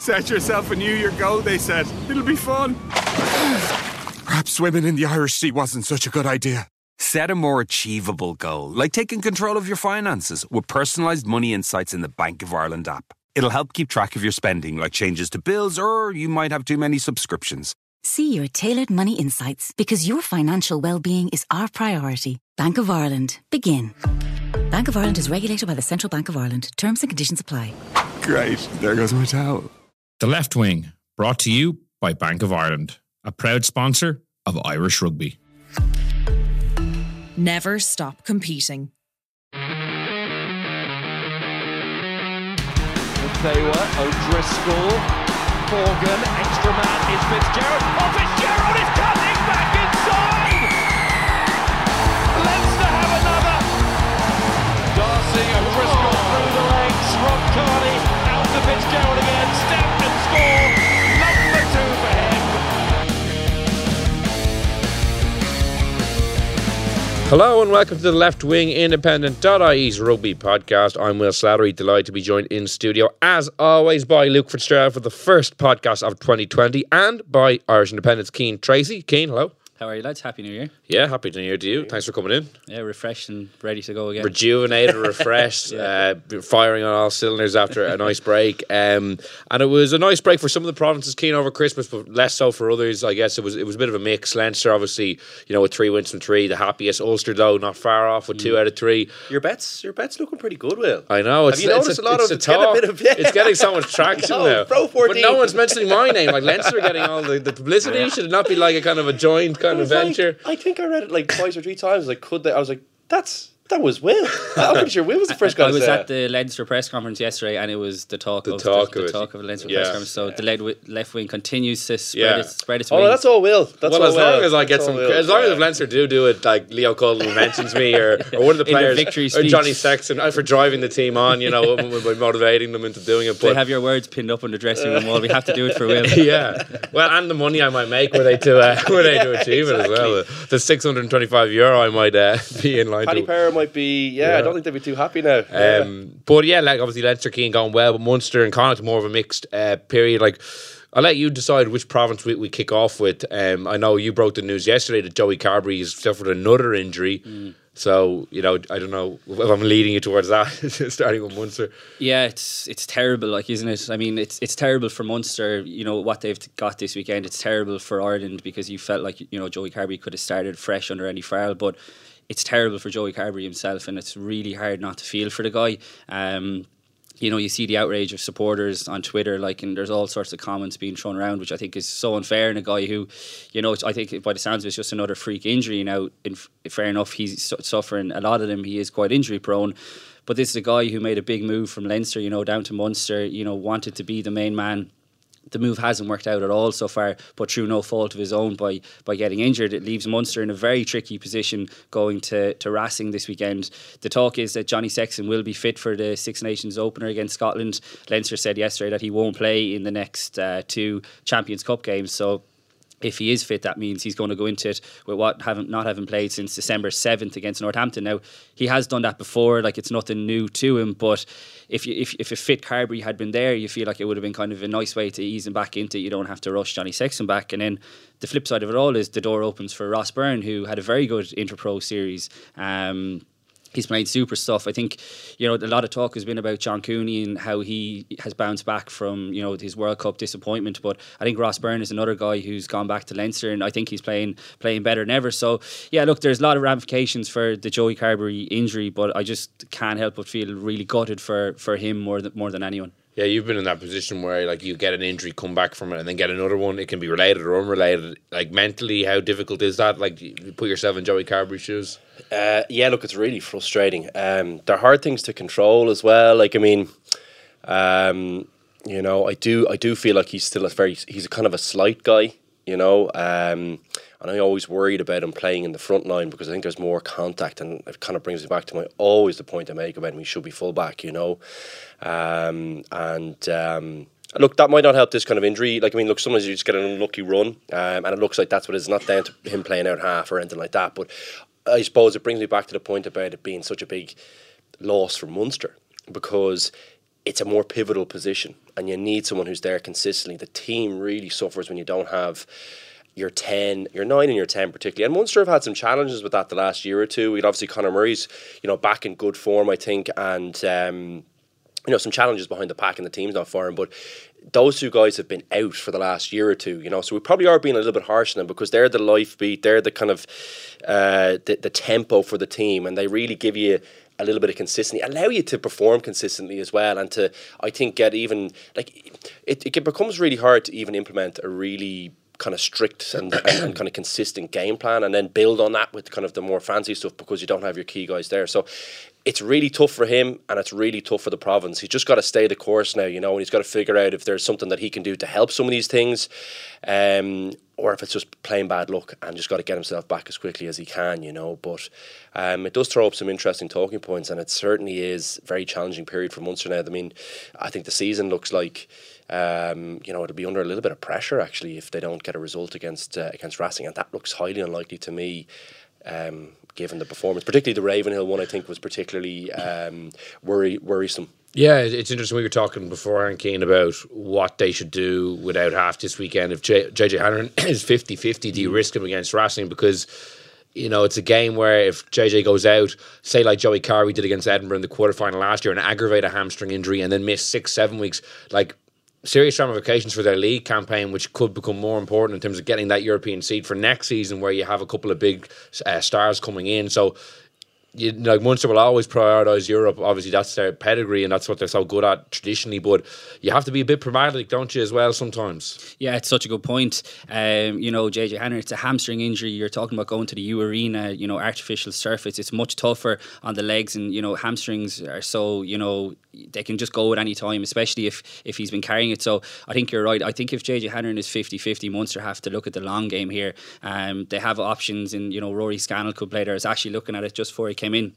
Set yourself a New Year goal, they said. It'll be fun. Perhaps swimming in the Irish Sea wasn't such a good idea. Set a more achievable goal, like taking control of your finances with personalised money insights in the Bank of Ireland app. It'll help keep track of your spending, like changes to bills, or you might have too many subscriptions. See your tailored money insights because your financial well-being is our priority. Bank of Ireland. Begin. Bank of Ireland is regulated by the Central Bank of Ireland. Terms and conditions apply. Great. There goes my towel. The Left Wing, brought to you by Bank of Ireland, a proud sponsor of Irish rugby. Never stop competing. Taylor, O'Driscoll, Morgan, extra man is Fitzgerald. Oh, Fitzgerald is cutting back inside! Leinster have another! D'Arcy, O'Driscoll through the legs, Rob Kearney out to Fitzgerald again, step Hello and welcome to the Left Wing Independent.ie's rugby podcast. I'm Will Slattery, delighted to be joined in studio as always by Luke Fitzgerald for the first podcast of 2020 and by Irish Independent's Cian Tracey. Cian, hello. How are you, lads? Happy New Year. Yeah, happy New Year to you. Thanks for coming in. Yeah, refreshed and ready to go again. Rejuvenated, refreshed, uh, firing on all cylinders after a nice break. Um, and it was a nice break for some of the provinces Cian over Christmas, but less so for others. I guess it was it was a bit of a mix. Leinster, obviously, you know, with three wins from three, the happiest. Ulster, though, not far off with two out of three. Your bets, your bets looking pretty good, Will. I know. It's, Have you it's noticed a lot it's of- a it's getting a talk. bit of- yeah. It's getting so much traction know, now. Pro 14. But no one's mentioning my name. Like Leinster getting all the, the publicity. Should it not be like a kind of a joint kind Was like- I think I read it like twice or three times. Like, could they? I was like, that's that was Will. I'm pretty sure Will was the first guy I to was say at the Leinster press conference yesterday, and it was the talk The of talk the, of the talk of the Leinster Yeah. press conference. So the left, left wing continues to spread Yeah. its spread its Oh, wings. that's all Will. That's well, all as Will. long as I get That's some, Will. as long Yeah. as Leinster do do it, like Leo Cullen mentions me or, or one of the players, victory or. Johnny Sexton uh, for driving the team on, you know, by motivating them into doing it. they have your words pinned up on the dressing room wall. We have to do it for Will. yeah, well, and the money I might make were they to uh, were they to achieve it as well. The six hundred and twenty five euro I might uh, be in line. Paddy to, Power might be. Yeah, Yeah. I don't think they'd be too happy now. Yeah. Um, but yeah, like obviously Leinster Cian going well, but Munster and Connacht more of a mixed uh, period. Like I'll let you decide which province we, we kick off with. Um, I know you broke the news yesterday that Joey Carbery has suffered another injury. So you know, I don't know if I'm leading you towards that, starting with Munster. Yeah, it's it's terrible, like isn't it? I mean, it's it's terrible for Munster. You know what they've got this weekend. It's terrible for Ireland because you felt like you know Joey Carbery could have started fresh under Andy Farrell, but it's terrible for Joey Carbery himself, and it's really hard not to feel for the guy. Um, you know, you see the outrage of supporters on Twitter, like, and there's all sorts of comments being thrown around, which I think is so unfair. And a guy who, you know, I think by the sounds of it, it's just another freak injury. Now, in, fair enough, he's su- suffering a lot of them. He is quite injury prone. But this is a guy who made a big move from Leinster, you know, down to Munster, you know, wanted to be the main man the move hasn't worked out at all so far, but through no fault of his own by by getting injured. It leaves Munster in a very tricky position going to, to Racing this weekend. The talk is that Johnny Sexton will be fit for the Six Nations opener against Scotland. Leinster said yesterday that he won't play in the next uh, two Champions Cup games. So if he is fit, that means he's going to go into it with what haven't not having played since December seventh against Northampton. Now he has done that before, like it's nothing new to him. But if you, if if a fit Carbery had been there, you feel like it would have been kind of a nice way to ease him back into. it. You don't have to rush Johnny Sexton back, and then the flip side of it all is the door opens for Ross Byrne, who had a very good Interpro series. Um, He's playing super stuff. I think, you know, a lot of talk has been about John Cooney and how he has bounced back from, you know, his World Cup disappointment. But I think Ross Byrne is another guy who's gone back to Leinster, and I think he's playing playing better than ever. So yeah, look, there's a lot of ramifications for the Joey Carbery injury, but I just can't help but feel really gutted for for him more than more than anyone. Yeah, you've been in that position where like you get an injury, come back from it, and then get another one. It can be related or unrelated. Like mentally, how difficult is that? Like you put yourself in Joey Carbery's shoes. Uh, yeah, look, it's really frustrating. Um, they're hard things to control as well. Like, I mean, um, you know, I do, I do feel like he's still a very, he's a kind of a slight guy. You know, um, and I always worried about him playing in the front line because I think there's more contact, and it kind of brings me back to my always the point I make about him. He should be fullback, you know, um, and. Um, Look, that might not help this kind of injury. Like, I mean, look, sometimes you just get an unlucky run, um, and it looks like that's what it is. Not down to him playing out half or anything like that. But I suppose it brings me back to the point about it being such a big loss for Munster because it's a more pivotal position, and you need someone who's there consistently. The team really suffers when you don't have your 10, your 9 and your 10 particularly. And Munster have had some challenges with that the last year or two. We'd obviously Conor Murray's, you know, back in good form, I think, and um, you know, some challenges behind the pack and the team's not firing, but those two guys have been out for the last year or two, you know, so we probably are being a little bit harsh on them because they're the life beat, they're the kind of uh, the, the tempo for the team, and they really give you a little bit of consistency, allow you to perform consistently as well, and to I think get even like it, it becomes really hard to even implement a really kind of strict and, and, and, kind of consistent game plan and then build on that with kind of the more fancy stuff because you don't have your key guys there. So it's really tough for him and it's really tough for the province. He's just got to stay the course now, you know, and he's got to figure out if there's something that he can do to help some of these things. Um, or if it's just plain bad luck and just got to get himself back as quickly as he can, you know. But um, it does throw up some interesting talking points, and it certainly is a very challenging period for Munster now. I mean, I think the season looks like. Um, you know, it'll be under a little bit of pressure actually if they don't get a result against uh, against Racing, and that looks highly unlikely to me. Um, given the performance, particularly the Ravenhill one, I think was particularly um, worry worrisome. Yeah, it's interesting. We were talking before, and Cian, about what they should do without half this weekend. If JJ Hanrahan is 50 50, do you risk him against Racing? Because, you know, it's a game where if JJ goes out, say like Joey Carbery did against Edinburgh in the quarterfinal last year and aggravate a hamstring injury and then miss six, seven weeks, like serious ramifications for their league campaign, which could become more important in terms of getting that European seed for next season, where you have a couple of big uh, stars coming in. So you, like Munster will always prioritise Europe. Obviously, that's their pedigree and that's what they're so good at traditionally. But you have to be a bit pragmatic, don't you, as well sometimes? Yeah, it's such a good point. Um, you know, JJ Hanrahan, it's a hamstring injury. You're talking about going to the U Arena, you know, artificial surface. It's much tougher on the legs, and you know, hamstrings are so you know they can just go at any time, especially if if he's been carrying it. So I think you're right. I think if JJ Hanrahan is 50-50, Munster have to look at the long game here. Um, they have options, and you know, Rory Scannell could play there. I was actually looking at it just for he came in.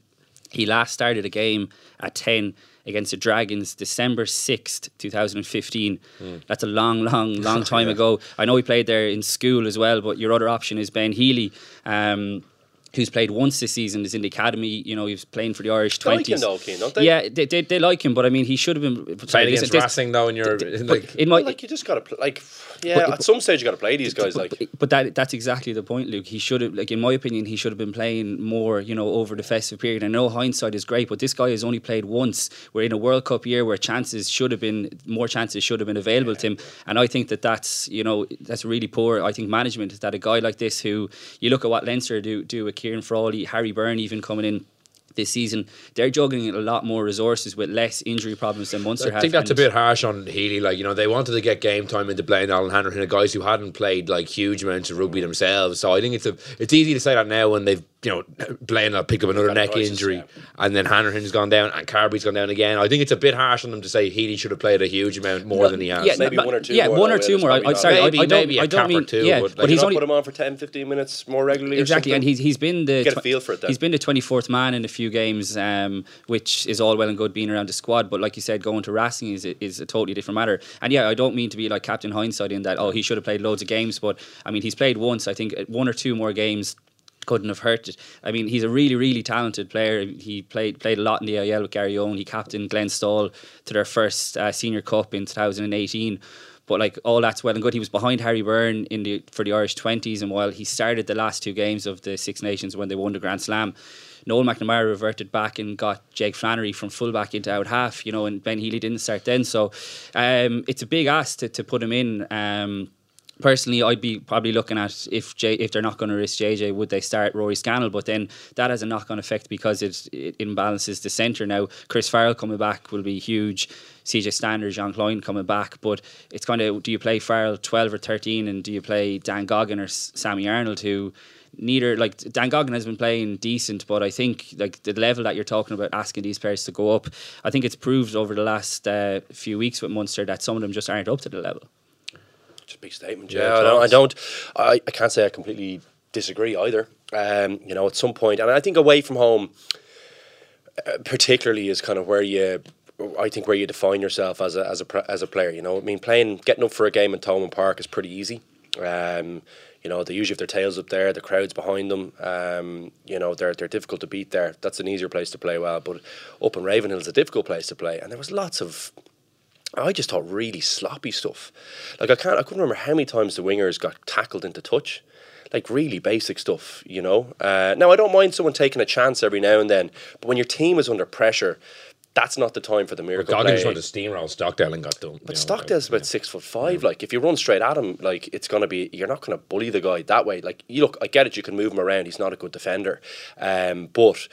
He last started a game at 10 against the Dragons December 6th, 2015. Mm. That's a long, long, long time yeah. ago. I know he played there in school as well, but your other option is Ben Healy. Um, who's played once this season, is in the academy. You know, he's playing for the Irish twenties. Like him though, Cian, don't they? Yeah, they, they, they, like him, but I mean, he should have been playing against this, Racing though. And you're like, in my, like you just got to. Like, yeah, but, at some stage you got to play these guys. But, like, but that that's exactly the point, Luke. He should have, like, in my opinion, he should have been playing more. You know, over the festive period. I know hindsight is great, but this guy has only played once. We're in a World Cup year where chances should have been more chances should have been available yeah. to him, and I think that that's you know that's really poor. I think management is that a guy like this who you look at what Leinster do do with Ciarán Frawley, Harry Byrne even coming in this season. They're juggling a lot more resources with less injury problems than Munster I think that's a bit harsh on Healy. Like, you know, they wanted to get game time into Bleyendaal and Hanrahan, guys who hadn't played like huge amounts of rugby themselves. So I think it's a it's easy to say that now when they've you know, Bleyendaal will pick up another neck crisis, injury, yeah. and then Hanrahan's gone down, and Carbery's gone down again. I think it's a bit harsh on them to say Healy should have played a huge amount more no, than he has. Yeah, maybe one or two. Yeah, more, one or two more. I, am sorry, maybe, I, I don't, maybe I don't mean. Two, yeah, but, but he's only put him on for 10, 15 minutes more regularly. Exactly, and he's he's been the get a feel for it. Then. He's been the twenty fourth man in a few games, um, which is all well and good being around the squad. But like you said, going to Racing is is a totally different matter. And yeah, I don't mean to be like Captain Hindsight in that. Oh, he should have played loads of games, but I mean he's played once. I think one or two more games couldn't have hurt it. I mean, he's a really, really talented player. He played played a lot in the AIL with Garryowen. He captained Glenstal to their first uh, senior cup in 2018. But like all that's well and good. He was behind Harry Byrne in the for the Irish twenties, and while he started the last two games of the Six Nations when they won the Grand Slam, Noel McNamara reverted back and got Jake Flannery from fullback into out half. You know, and Ben Healy didn't start then. So um, it's a big ask to, to put him in. Um, personally, I'd be probably looking at if J, if they're not going to risk JJ, would they start Rory Scannell? But then that has a knock on effect because it, it imbalances the centre. Now, Chris Farrell coming back will be huge. CJ Stander, Jean Kleyn coming back, but it's kind of do you play Farrell 12 or 13 and do you play Dan Goggin or Sammy Arnold who neither like Dan Goggin has been playing decent, but I think like the level that you're talking about asking these players to go up, I think it's proved over the last uh, few weeks with Munster that some of them just aren't up to the level. Just a big statement. Yeah, yeah I, don't, I don't. I, I can't say I completely disagree either. Um, you know, at some point, and I think away from home, uh, particularly, is kind of where you. I think where you define yourself as a as a as a player, you know, I mean, playing, getting up for a game in Thomond Park is pretty easy. Um, you know, they usually have their tails up there, the crowd's behind them. Um, you know, they're they're difficult to beat there. That's an easier place to play well. But up in Ravenhill is a difficult place to play. And there was lots of I just thought really sloppy stuff. Like I can't I couldn't remember how many times the wingers got tackled into touch. Like really basic stuff, you know. Uh, now I don't mind someone taking a chance every now and then, but when your team is under pressure, that's not the time for the miracle Goggins play. to steamroll Stockdale and got done. But Stockdale's about six foot five. Like if you run straight at him, like it's gonna be you're not gonna bully the guy that way. Like you look, I get it. You can move him around. He's not a good defender, um, but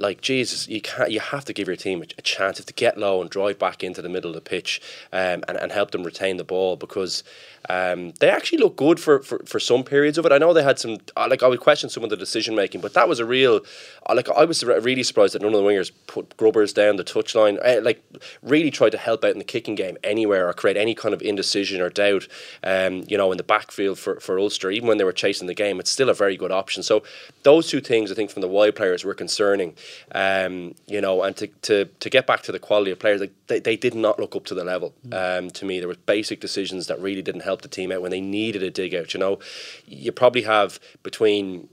like Jesus, you can't. You have to give your team a, a chance to get low and drive back into the middle of the pitch, um, and and help them retain the ball because um, they actually look good for, for, for some periods of it. I know they had some uh, like I would question some of the decision making, but that was a real uh, like I was really surprised that none of the wingers put grubbers down the touchline. Uh, like really tried to help out in the kicking game anywhere or create any kind of indecision or doubt. Um, you know, in the backfield for for Ulster, even when they were chasing the game, it's still a very good option. So those two things I think from the wide players were concerning. Um, you know, and to, to to get back to the quality of players, like they, they did not look up to the level. Um, to me, there were basic decisions that really didn't help the team out when they needed a dig out. You know, you probably have between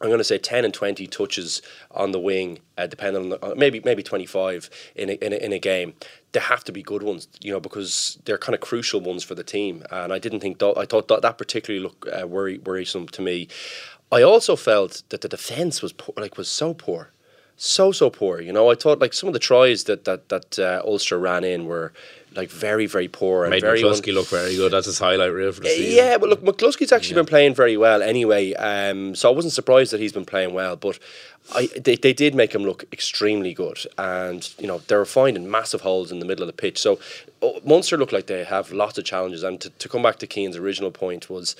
I'm going to say 10 and 20 touches on the wing, uh, depending on the, uh, maybe maybe 25 in a, in, a, in a game. They have to be good ones, you know, because they're kind of crucial ones for the team. And I didn't think that, I thought that, that particularly looked uh, worry, worrisome to me. I also felt that the defense was poor, like was so poor so so poor. You know, I thought like some of the tries that that that uh, Ulster ran in were like very very poor and Made very McCloskey look very good. That's his highlight reel for the season. yeah, but look, McCloskey's actually been playing very well anyway. Um, so I wasn't surprised that he's been playing well, but I they, they did make him look extremely good, and you know they were finding massive holes in the middle of the pitch. So oh, Munster look like they have lots of challenges, and to, to come back to Cian's original point was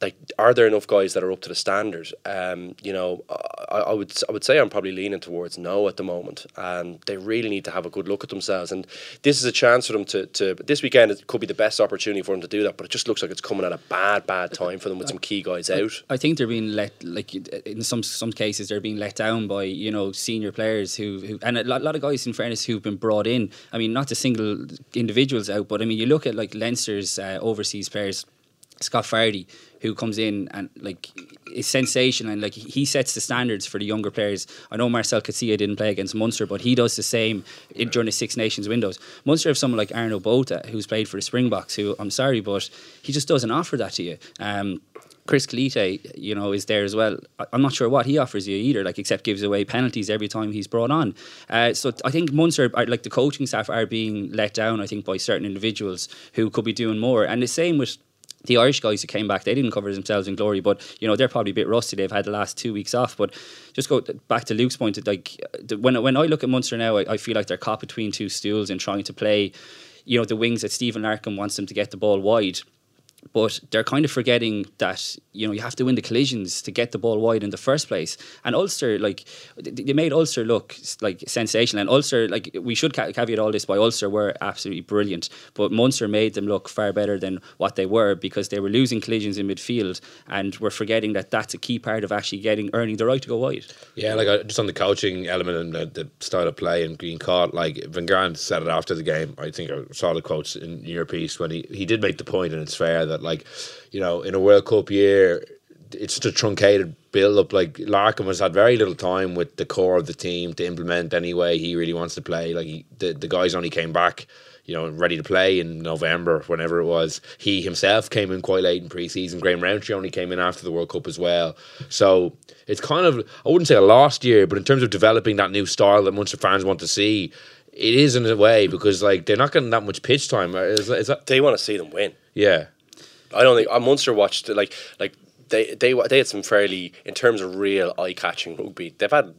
like are there enough guys that are up to the standard? Um, you know I, I would I would say I'm probably leaning towards no at the moment and they really need to have a good look at themselves and this is a chance for them to, to this weekend it could be the best opportunity for them to do that but it just looks like it's coming at a bad bad time for them with some key guys out. I think they're being let like in some some cases they're being let down by you know senior players who, who and a lot, lot of guys in fairness who've been brought in. I mean not to single individuals out but I mean you look at like Leinster's uh, overseas players Scott Fardy, who comes in and like is sensational and like he sets the standards for the younger players. I know Marcel Casilla didn't play against Munster, but he does the same in, during the Six Nations windows. Munster have someone like Arno Botha, who's played for the Springboks, who I'm sorry, but he just doesn't offer that to you. Um, Chris Cloete, you know, is there as well. I'm not sure what he offers you either, like except gives away penalties every time he's brought on. Uh, so I think Munster, are, like the coaching staff, are being let down. I think by certain individuals who could be doing more, and the same with the Irish guys who came back, they didn't cover themselves in glory, but you know they're probably a bit rusty. They've had the last two weeks off, but just go back to Luke's point. Like when when I look at Munster now, I, I feel like they're caught between two stools and trying to play, you know, the wings that Stephen Larkham wants them to get the ball wide. But they're kind of forgetting that you know you have to win the collisions to get the ball wide in the first place. And Ulster, like they made Ulster look like sensational. And Ulster, like we should ca- caveat all this by Ulster were absolutely brilliant, but Munster made them look far better than what they were because they were losing collisions in midfield, and we're forgetting that that's a key part of actually getting earning the right to go wide. Yeah, like just on the coaching element and the, the style of play and Green caught, like Van Graan said it after the game. I think I saw the quotes in your piece when he, he did make the point, and it's fair that like you know in a World Cup year, it's just a truncated build up. Like Larkham has had very little time with the core of the team to implement any way he really wants to play. Like he, the the guys only came back. You know, ready to play in November, whenever it was. He himself came in quite late in pre-season. Graham Rowntree only came in after the World Cup as well. So it's kind of I wouldn't say a lost year, but in terms of developing that new style that Munster fans want to see, it is in a way because like they're not getting that much pitch time. Is, is that they want to see them win yeah? I don't think uh, Munster watched like like they they they had some fairly in terms of real eye catching rugby. They've had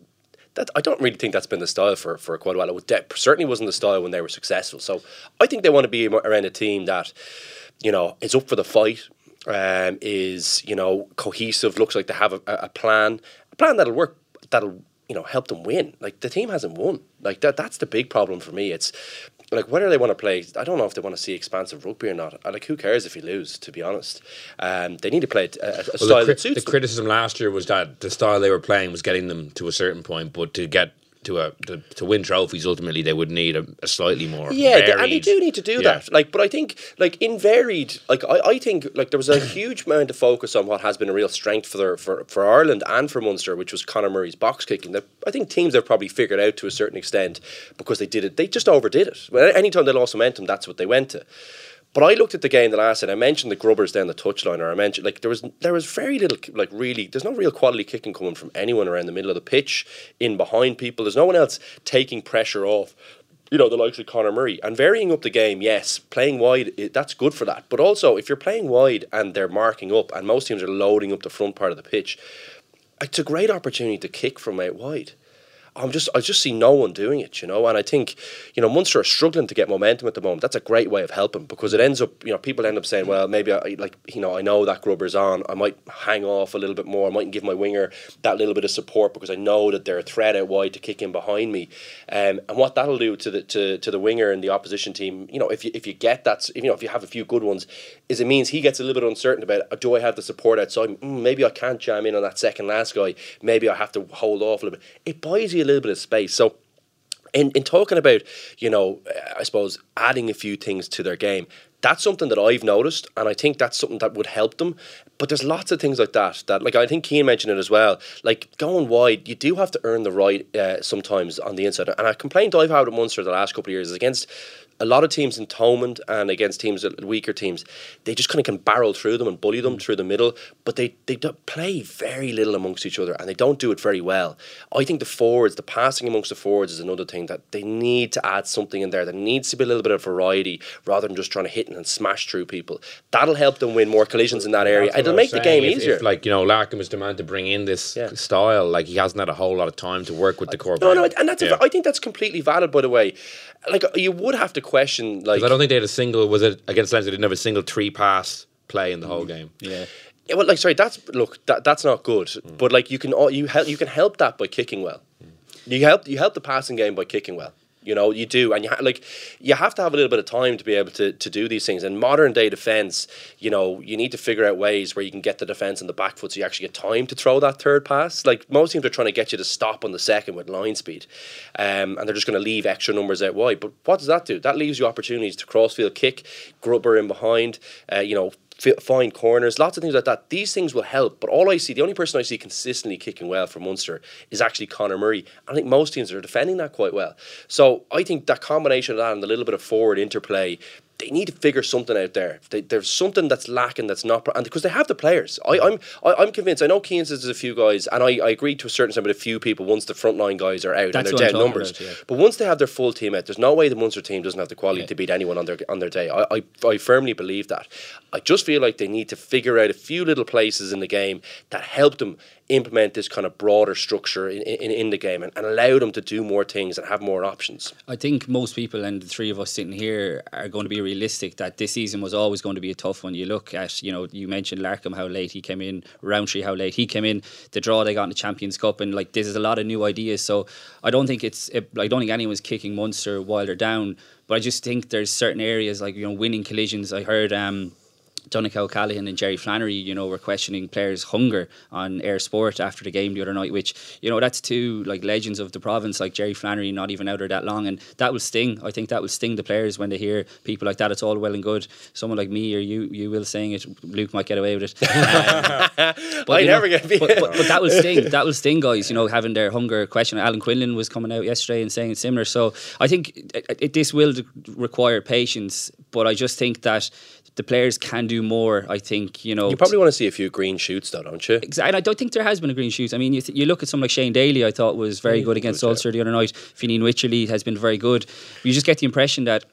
that. I don't really think that's been the style for for quite a while. It certainly wasn't the style when they were successful. So I think they want to be around a team that you know is up for the fight. Um, is you know cohesive. Looks like they have a a plan, a plan that'll work. That'll you know help them win. Like the team hasn't won. Like that. That's the big problem for me. It's like whether they want to play. I don't know if they want to see expansive rugby or not. Like who cares if you lose? To be honest, um, they need to play a, a Well, style the, cri- that suits the them. criticism last year was that the style they were playing was getting them to a certain point, but to get to a to, to win trophies. Ultimately, they would need a, a slightly more Yeah, they- and they do need to do Yeah. that. Like, but I think, like in varied, like I, I think, like there was a huge amount of focus on what has been a real strength for their, for for Ireland and for Munster, which was Conor Murray's box kicking. That I think teams have probably figured out to a certain extent because they did it. They just overdid it. Well, anytime they lost momentum, that's what they went to. But I looked at the game the last night. I mentioned the grubbers down the touchline, or I mentioned like there was there was very little like really. There's no real quality kicking coming from anyone around the middle of the pitch, in behind people. There's no one else taking pressure off. You know the likes of Conor Murray and varying up the game. Yes, playing wide i- that's good for that. But also if you're playing wide and they're marking up, and most teams are loading up the front part of the pitch, it's a great opportunity to kick from out wide. I'm just I just see no one doing it, you know, and I think you know Munster are struggling to get momentum at the moment. That's a great way of helping because it ends up you know people end up saying, well, maybe I like you know I know that grubber's on, I might hang off a little bit more, I might give my winger that little bit of support because I know that they're a threat out wide to kick in behind me, um, and what that'll do to the to, to the winger and the opposition team, you know, if you if you get that, you know, if you have a few good ones, is it means he gets a little bit uncertain about uh, do I have the support outside? Mm, maybe I can't jam in on that second last guy. Maybe I have to hold off a little bit. It buys you a little bit of space. So in, in talking about, you know, I suppose adding a few things to their game, that's something that I've noticed, and I think that's something that would help them. But there's lots of things like that that, like I think Cian mentioned it as well. Like going wide, you do have to earn the right uh, sometimes on the inside. And a complaint I've had with Munster the last couple of years is against a lot of teams in Thomond and against teams that weaker teams, they just kind of can barrel through them and bully them mm. through the middle. But they they do play very little amongst each other, and they don't do it very well. I think the forwards, the passing amongst the forwards, is another thing that they need to add something in there. There needs to be a little bit of variety rather than just trying to hit and smash through people. That'll help them win more collisions in that area. It'll make the game. If- easier. If, like you know, Larkham was demanded to bring in this Yeah. style. Like he hasn't had a whole lot of time to work with the core. no, no, and that's Yeah. a, I think that's completely valid. By the way, like you would have to question Like, I don't think they had a single. Was it against Leinster? They didn't have a single three pass play in the Mm. whole game. Yeah. Yeah, well, like sorry, that's look, that, that's not good. Mm. But like you can al- you help you can help that by kicking well. You help you help the passing game by kicking well. You know you do, and you ha- like you have to have a little bit of time to be able to, to do these things. In modern day defense, you know you need to figure out ways where you can get the defense in the back foot, so you actually get time to throw that third pass. Like most teams are trying to get you to stop on the second with line speed, um, and they're just going to leave extra numbers out wide. But what does that do? That leaves you opportunities to crossfield kick, grubber in behind. Uh, you know find corners, lots of things like that. These things will help. But all I see, the only person I see consistently kicking well for Munster is actually Conor Murray. I think most teams are defending that quite well. So I think that combination of that and a little bit of forward interplay. They need to figure something out there. They, there's something that's lacking that's not, and because they have the players, I, I'm I, I'm convinced. I know Cian says there's a few guys, and I, I agree to a certain extent with a few people once the frontline guys are out That's and they're down numbers. about, yeah. But once they have their full team out, there's no way the Munster team doesn't have the quality to beat anyone on their on their day. I, I I firmly believe that. I just feel like they need to figure out a few little places in the game that help them implement this kind of broader structure in, in, in the game and, and allow them to do more things and have more options. I think most people and the three of us sitting here are going to be realistic that this season was always going to be a tough one. You look at, you know, you mentioned Larkham how late he came in, Rowntree how late he came in, the draw they got in the Champions Cup, and like this is a lot of new ideas. So I don't think it's, it, I don't think anyone's kicking Munster while they're down, but I just think there's certain areas like you know winning collisions. I heard. um Donncha O'Callaghan and Jerry Flannery, you know, were questioning players' hunger on eir Sport after the game the other night, which, you know, that's two like legends of the province, like Jerry Flannery, not even out there that long. And that will sting. I think that will sting the players when they hear people like that. It's all well and good. Someone like me or you you will saying it, Luke might get away with it. Um, but, I never know, get but, but, but that will sting. That will sting, guys. You know, having their hunger question. Alan Quinlan was coming out yesterday and saying it's similar. So I think it, it, this will require patience, but I just think that the players can do more. I think you know. You probably want to see a few green shoots, though, don't you? Exactly. And I don't think there has been a green shoot. I mean, you, th- you look at someone like Shane Daly, I thought was very mm, good against Ulster the other night. Fineen Wycherley has been very good. You just get the impression that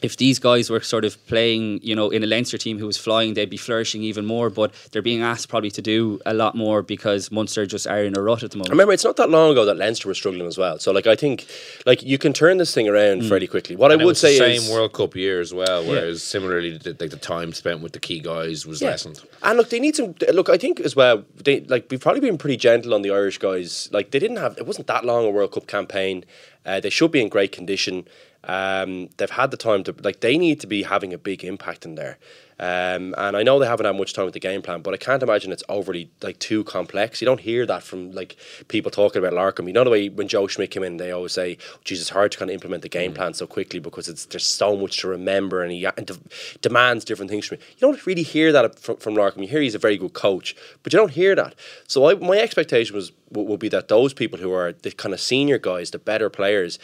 if these guys were sort of playing, you know, in a Leinster team who was flying, they'd be flourishing even more. But they're being asked probably to do a lot more because Munster just are in a rut at the moment. Remember, it's not that long ago that Leinster were struggling as well. So, like, I think, like, you can turn this thing around fairly quickly. What And I it would was say the is same World Cup year as well. Whereas similarly, the, like the time spent with the key guys was Yeah. lessened. And look, they need some. Look, I think as well. They like we've probably been pretty gentle on the Irish guys. Like they didn't have. It wasn't that long a World Cup campaign. Uh, they should be in great condition. Um, they've had the time to like they need to be having a big impact in there. Um, and I know they haven't had much time with the game plan, but I can't imagine it's overly like too complex. You don't hear that from like people talking about Larkham. You know the way when Joe Schmidt came in, they always say, "Jesus, it's hard to kind of implement the game plan so quickly because it's there's so much to remember and he and de- demands different things from you." You don't really hear that from, from Larkham. You hear he's a very good coach, but you don't hear that. So I, my expectation was will be that those people who are the kind of senior guys, the better players,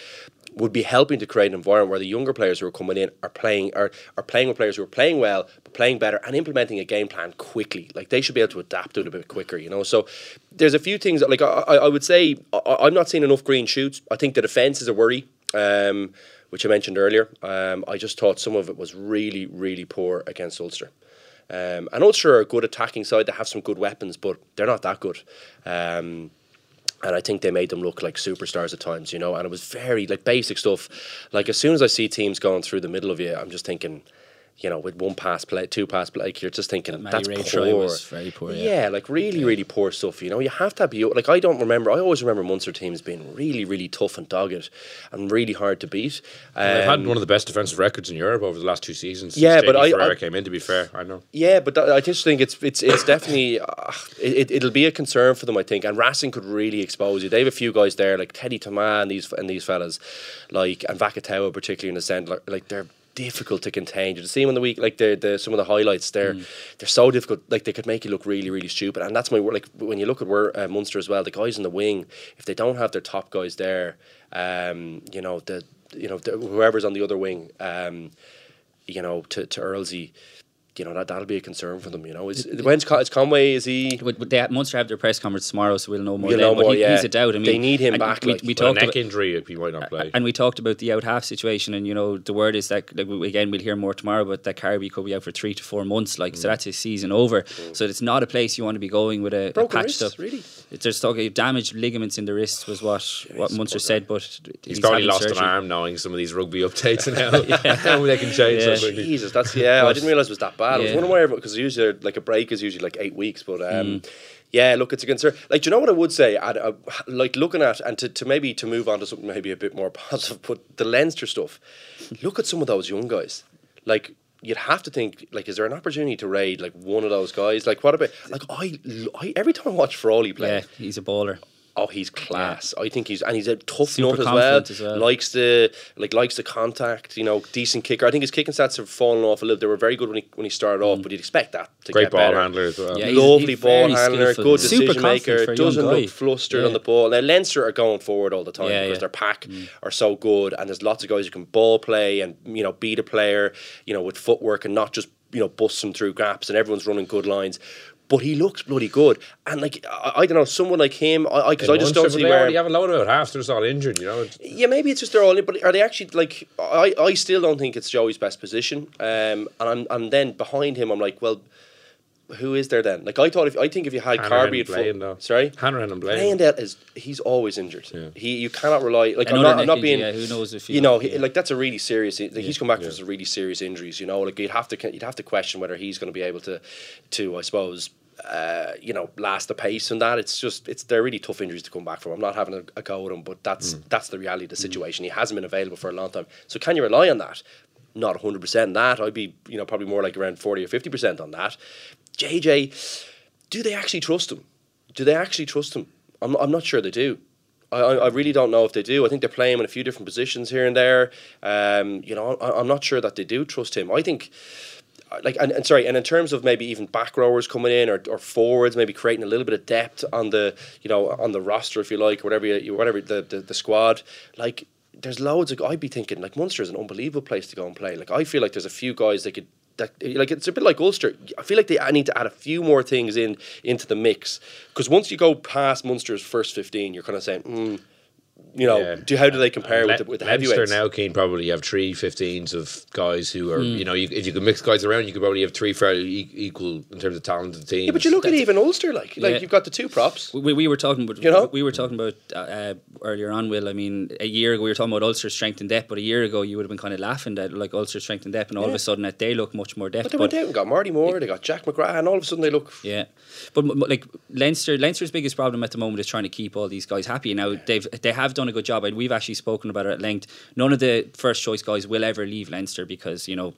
would be helping to create an environment where the younger players who are coming in are playing are, are playing with players who are playing well but playing better and implementing a game plan quickly. Like they should be able to adapt to it a bit quicker you know? So there's a few things like I, I would say I, I'm not seeing enough green shoots. I think the defence is a worry um, which I mentioned earlier. Um, I just thought some of it was really really poor against Ulster. Um, and Ulster are a good attacking side. They have some good weapons but they're not that good. Um, and I think they made them look like superstars at times, you know. And it was very like basic stuff. Like as soon as I see teams going through the middle of you, I'm just thinking, you know, with one pass play, two pass play, like you're just thinking Matty that's Ray poor. Was very poor, yeah. like really, really poor stuff. You know, you have to be like I don't remember. I always remember Munster teams being really, really tough and dogged and really hard to beat. They've had Um, one of the best defensive records in Europe over the last two seasons. Yeah, since but JP I- Ferreira I- came in. To be fair, I know. Yeah, but that, I just think it's it's it's definitely uh, it, it'll be a concern for them. I think, and Racing could really expose you. They have a few guys there like Teddy Thomas and these and these fellas, like and Vakatawa particularly in the centre. Like, like they're difficult to contain. You see them in the week, like the the some of the highlights. They're they're so difficult. Like they could make you look really really stupid. And that's my like when you look at where uh, Munster as well. The guys in the wing, if they don't have their top guys there, um, you know the you know the, whoever's on the other wing, um, you know to to Earlsey. You know that that'll be a concern for them. You know, is when's Con- is Conway? Is he? But, but they, Munster have their press conference tomorrow, so we'll know more. We'll then. know more, he, yeah. he's a doubt. I mean, They need him back, We, like- we But a talked neck about, injury, he might not play. and we talked about the out half situation, and you know the word is that like, again we'll hear more tomorrow, but that Carbery could be out for three to four months. Like Mm. so, that's his season over. So it's not a place you want to be going with a, a patched wrists, up. really? It's just talking damaged ligaments in the wrists was what what Munster said, but He's, probably lost surgery. an arm knowing some of these rugby updates and how, how they can change Yeah. Jesus, that's yeah. I didn't realize it was that bad. I was wondering why because usually like a break is usually like eight weeks, but um, Mm. yeah, look, it's a concern. Like, do you know what I would say? I'd, uh, like looking at and to, to maybe to move on to something maybe a bit more positive, but the Leinster stuff. Look at some of those young guys. Like you'd have to think like, is there an opportunity to raid like one of those guys? Like what about like I, I every time I watch Frawley play. Yeah, he's a baller. Oh, he's class. I think he's and he's a tough Super nut as well. as well. Likes the like likes the contact. You know, decent kicker. I think his kicking stats have fallen off a little. They were very good when he when he started off, but you'd expect that to Great get ball better. handler as well. Mm. Yeah, Lovely he's ball handler, skillful. good Super decision maker. confident for a young Doesn't guy. look flustered Yeah. on the ball. Now Leinster are going forward all the time Yeah, because yeah. their pack are so good, and there's lots of guys who can ball play and you know beat a player, you know, with footwork and not just you know bust them through gaps, and everyone's running good lines. But he looks bloody good, and like I, I don't know, someone like him, I because I, just don't see they where already have a load of. Half they're just all injured, you know. Yeah, maybe it's just they're all but are they actually like? I, I still don't think it's Joey's best position. Um, and I'm and then behind him, I'm like, well, who is there then? Like I thought, if I think if you had Hanrahan Carbery at playing, though. full, sorry, Hanrahan and Bleyendaal. playing that is he's always injured. Yeah. He you cannot rely. Like I'm not, I'm not being. injury, yeah, who knows if he- you know, he, yeah. like that's a really serious. Like, he's come back from some really serious injuries. You know, like you'd have to you'd have to question whether he's going to be able to, to I suppose. Uh, you know, last the pace and that. It's just it's they're really tough injuries to come back from. I'm not having a, a go at him, but that's that's the reality of the situation. He hasn't been available for a long time. So can you rely on that? Not 100 percent that. I'd be you know probably more like around 40 or 50 percent on that. JJ, do they actually trust him? Do they actually trust him? I'm not, I'm not sure they do. I, I really don't know if they do. I think they're playing in a few different positions here and there. Um, you know, I, I'm not sure that they do trust him. I think, like, and, and sorry, and in terms of maybe even back rowers coming in or, or forwards, maybe creating a little bit of depth on the, you know, on the roster, if you like, whatever, you, whatever the, the, the squad, like. There's loads of. I'd be thinking like Munster is an unbelievable place to go and play. Like I feel like there's a few guys they could that like it's a bit like Ulster. I feel like they need to add a few more things in into the mix because once you go past Munster's first fifteen, you're kind of saying, mm, you know, Yeah. do how do they compare And with Le- the, with the Leinster heavyweights? now can probably have three 15s of guys who are, you know, you, if you could mix guys around, you could probably have three fairly e- equal in terms of talent of the team. Yeah, but you look at even Ulster, like like Yeah. you've got the two props. We, we were talking about You know? we were talking about uh, earlier on. Will I mean a year ago we were talking about Ulster strength and depth, but a year ago you would have been kind of laughing at like Ulster strength and depth, and all of a sudden that they look much more depth. But they went out and got Marty Moore, they got Jack McGrath, and all of a sudden they look. Yeah, but m- m- like Leinster, Leinster's biggest problem at the moment is trying to keep all these guys happy. Now they've they have have done a good job. And we've actually spoken about it at length. None of the first choice guys will ever leave Leinster because you know.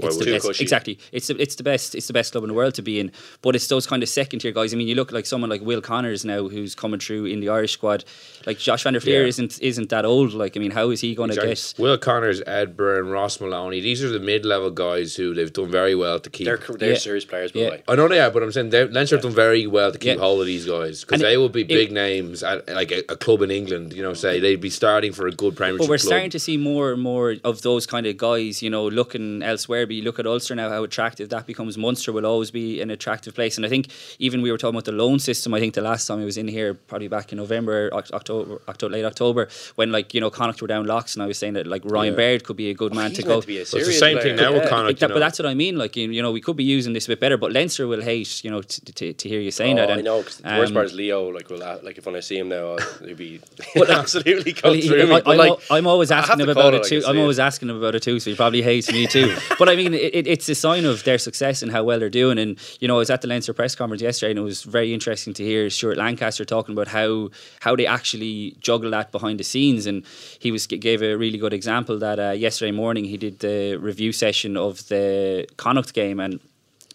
Why It's the best, cushy. exactly. It's the, it's the best. It's the best club in the world to be in. But it's those kind of second tier guys. I mean, you look like someone like Will Connors now, who's coming through in the Irish squad. Like Josh van der Flier Yeah. isn't isn't that old. Like I mean, how is he going to Exactly. get? Will Connors, Ed Byrne, Ross Molony. These are the mid-level guys who they've done very well to keep. They're they're Yeah. serious players, by Yeah. the way. I know they are, but I'm saying they- Leinster have done very well to keep Yeah. hold of these guys because they it- will be it- big names at like a, a club in England. You know, say they'd be starting for a good Premiership But we're club. starting to see more and more of those kind of guys, you know, looking elsewhere. But you look at Ulster now, how attractive that becomes. Munster will always be an attractive place. And I think even we were talking about the loan system. I think the last time I was in here, probably back in November, October, October late October, when like you know Connacht were down locks, and I was saying that like Ryan Yeah. Baird could be a good man to go. to be a But it's the same player. thing now with Uh, Connacht. that- you but that's what I mean. Like you, you know, we could be using this a bit better, but Leinster will hate. You know, to, to, to hear you saying Oh, that. I know. Cause the worst um, part is Leo. Like, will uh, like if when I see him now, he'll be Well, absolutely Well, come he- through me. I, I'm, like, I'm always asking him about it, it too. I'm always asking him about it too, so he probably hates me too. but I mean, it, it- it's a sign of their success and how well they're doing. And you know, I was at the Leinster press conference yesterday, and it was very interesting to hear Stuart Lancaster talking about how how they actually juggle that behind the scenes. And he was gave a really good example that uh, yesterday morning he did the review session of the Connacht game and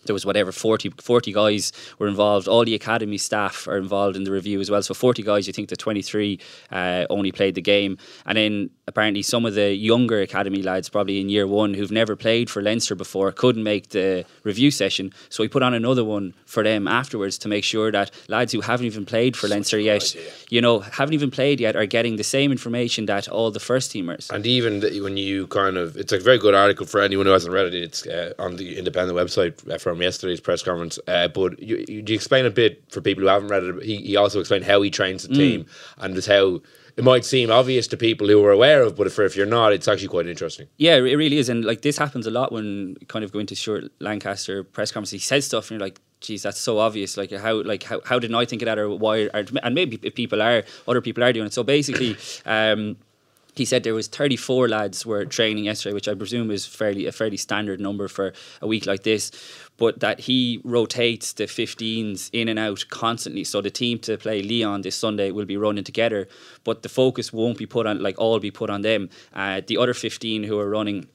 there was whatever 40, 40 guys were involved. All the academy staff are involved in the review as well. So forty guys. You think the twenty three uh, only played the game, and then apparently some of the younger academy lads, probably in year one, who've never played for Leinster before, couldn't make the review session. So he put on another one for them afterwards to make sure that lads who haven't even played for Leinster yet, idea. you know, haven't even played yet, are getting the same information that all the first teamers. And even when you kind of, it's a very good article for anyone who hasn't read it. It's uh, on the independent website uh, from yesterday's press conference. Uh, but you, you, you explain a bit for people who haven't read it. He, he also explained how he trains Mm. the team and just how it might seem obvious to people who are aware of, but if, if you're not, it's actually quite interesting. Yeah, it really is, and like this happens a lot when kind of going to Stuart Lancaster press conference. He says stuff, and you're like, "Geez, that's so obvious." Like how, like how, how didn't I think of that, or why? And maybe people are, other people are doing it. So basically, um, he said there was 34 lads were training yesterday, which I presume is fairly a fairly standard number for a week like this. But that he rotates the 15s in and out constantly. So the team to play Lyon this Sunday will be running together, but the focus won't be put on like all be put on them. Uh, the other 15 who are running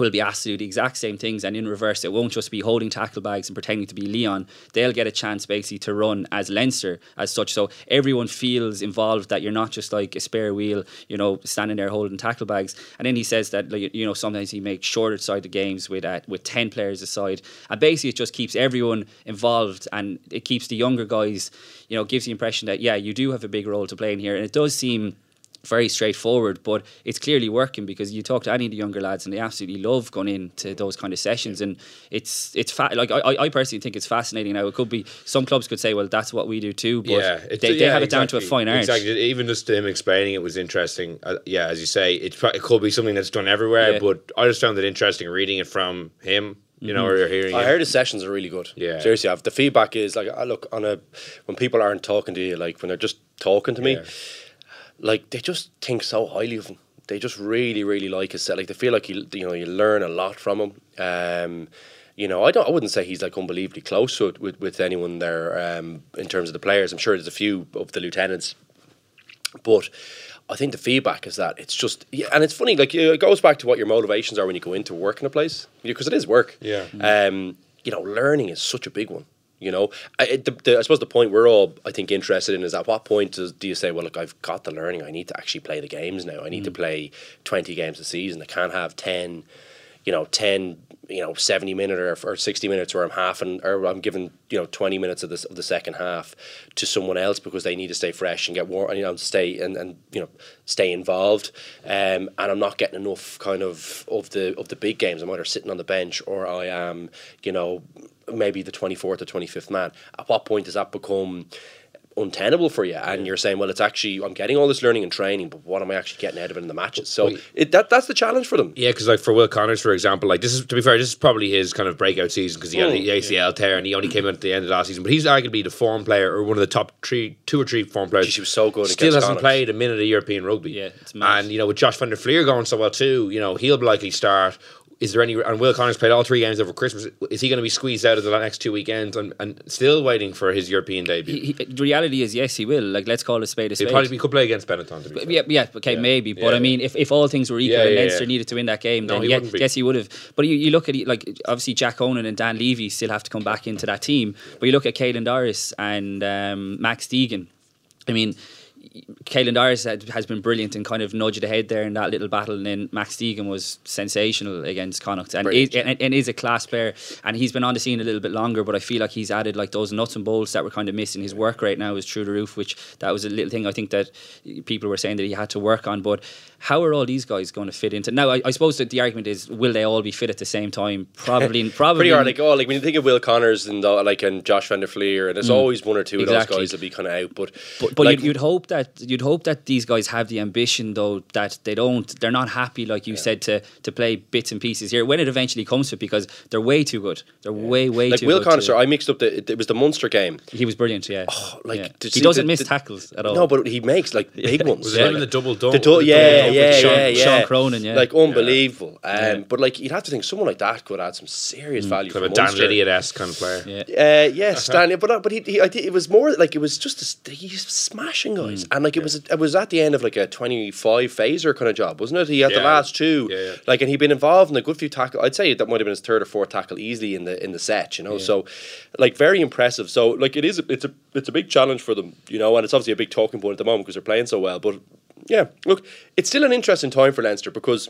will be asked to do the exact same things and in reverse it won't just be holding tackle bags and pretending to be Lyon. They'll get a chance basically to run as Leinster as such. So everyone feels involved that you're not just like a spare wheel you know standing there holding tackle bags. And then he says that you know sometimes he makes shorter sided games with uh, with 10 players aside. And basically it just keeps everyone involved and it keeps the younger guys you know gives the impression that yeah you do have a big role to play in here. And it does seem very straightforward, but it's clearly working because you talk to any of the younger lads and they absolutely love going into those kind of sessions, and it's it's fa- like I, I personally think it's fascinating. Now it could be some clubs could say, well, that's what we do too, but yeah, it's- they, they yeah, have it down to a fine art. Exactly. Even just him explaining it was interesting. Uh, yeah, as you say, it's, pro- it could be something that's done everywhere, Yeah. but I just found it interesting reading it from him. You know, or hearing. I it. heard his sessions are really good. Yeah. seriously, I've, the feedback is like, I look on a when people aren't talking to you, like when they're just talking to me, Yeah. Like they just think so highly of him. They just really, really like his set. Like they feel like you, you know, you learn a lot from him. Um, you know, I don't. I wouldn't say he's like unbelievably close it with, with anyone there um, in terms of the players. I'm sure there's a few of the lieutenants, but I think the feedback is that it's just yeah, and it's funny. Like it goes back to what your motivations are when you go into work in a place because it is work. Yeah. Um, you know, learning is such a big one. You know, I, the, the, I suppose the point we're all, I think, interested in is at what point does, do you say, well, look, I've got the learning. I need to actually play the games now. I need to play 20 games a season. I can't have 10, you know, 10, you know, 70 minute or, or 60 minutes where I'm half and, or I'm giving, you know, 20 minutes of, this, of the second half to someone else because they need to stay fresh and get warm, you know, stay and, and, you know, stay involved. Um, and I'm not getting enough kind of, of the, of the big games. I'm either sitting on the bench or I am, you know, maybe the 24th or 25th man. At what point does that become untenable for you? And you're saying, well, it's actually, I'm getting all this learning and training, but what am I actually getting out of it in the matches? So it, that that's the challenge for them. Yeah, because like for Will Connors, for example, like this is to be fair, this is probably his kind of breakout season because he had Mm. the ACL tear and he only came out at the end of last season. But he's arguably the form player or one of the top three, two or three form players. Jeez, he was so good Still hasn't Connacht. played a minute of European rugby. Yeah, it's mad. and you know with Josh van der Flier going so well too, you know he'll likely start. Is there any? And Will Connors played all three games over Christmas. Is he going to be squeezed out of the next two weekends and, and still waiting for his European debut? He, he, the reality is, yes, he will. Like, let's call a spade a He spade. probably he could play against Benetton. To be. Yeah, yeah, okay, maybe. But Yeah, I mean, if, if all things were equal Yeah, and Leinster yeah. needed to win that game, No, then he yeah, yes, he would have. But you, you look at like obviously Jack Conan and Dan Leavy still have to come back into that team. But you look at Caelan Doris and um, Max Deegan. I mean, Caelan Doris has been brilliant and kind of nudged ahead there in that little battle, and then Max Deegan was sensational against Connacht and is, and, and is a class player. And he's been on the scene a little bit longer, but I feel like he's added like those nuts and bolts that were kind of missing. His work right now is through the roof, which that was a little thing I think that people were saying that he had to work on. But how are all these guys going to fit into? Now, I, I suppose that the argument is, will they all be fit at the same time? Probably, probably. Pretty hard. Like oh, like when you think of Will Connors and the, like and Josh van der Flier, and there's always one or two of those guys that be kind of out. But But, but like, you'd, you'd hope that you'd hope that these guys have the ambition though that they don't they're not happy like you said to to play bits and pieces here when it eventually comes to it because they're way too good they're way way like too Like Will good Connors, to- I mixed up the it, it was the Munster game. he was brilliant yeah like, Yeah. he doesn't the- miss the- tackles at all No, but he makes like big ones. Was it like, in the double dunk? The du- The double yeah, dunk yeah, with Sean- yeah, yeah. Sean Cronin, yeah. Like unbelievable. Um, Yeah. But like you'd have to think someone like that could add some serious value. Kind for of a Dan Munster. Lydiot esque kind of player. yeah Uh, yeah, Stanley, but uh, but he, he I think it was more like it was just a, st- he's smashing guys, Mm. and like it was it was at the end of like a twenty five phaser kind of job, wasn't it? He had the last two, Yeah, yeah. like, and he'd been involved in a good few tackle. I'd say that might have been his third or fourth tackle easily in the in the set, you know. So, like, very impressive. So, like, it is a, it's a it's a big challenge for them, you know, and it's obviously a big talking point at the moment because they're playing so well. But yeah, look, it's still an interesting time for Leinster because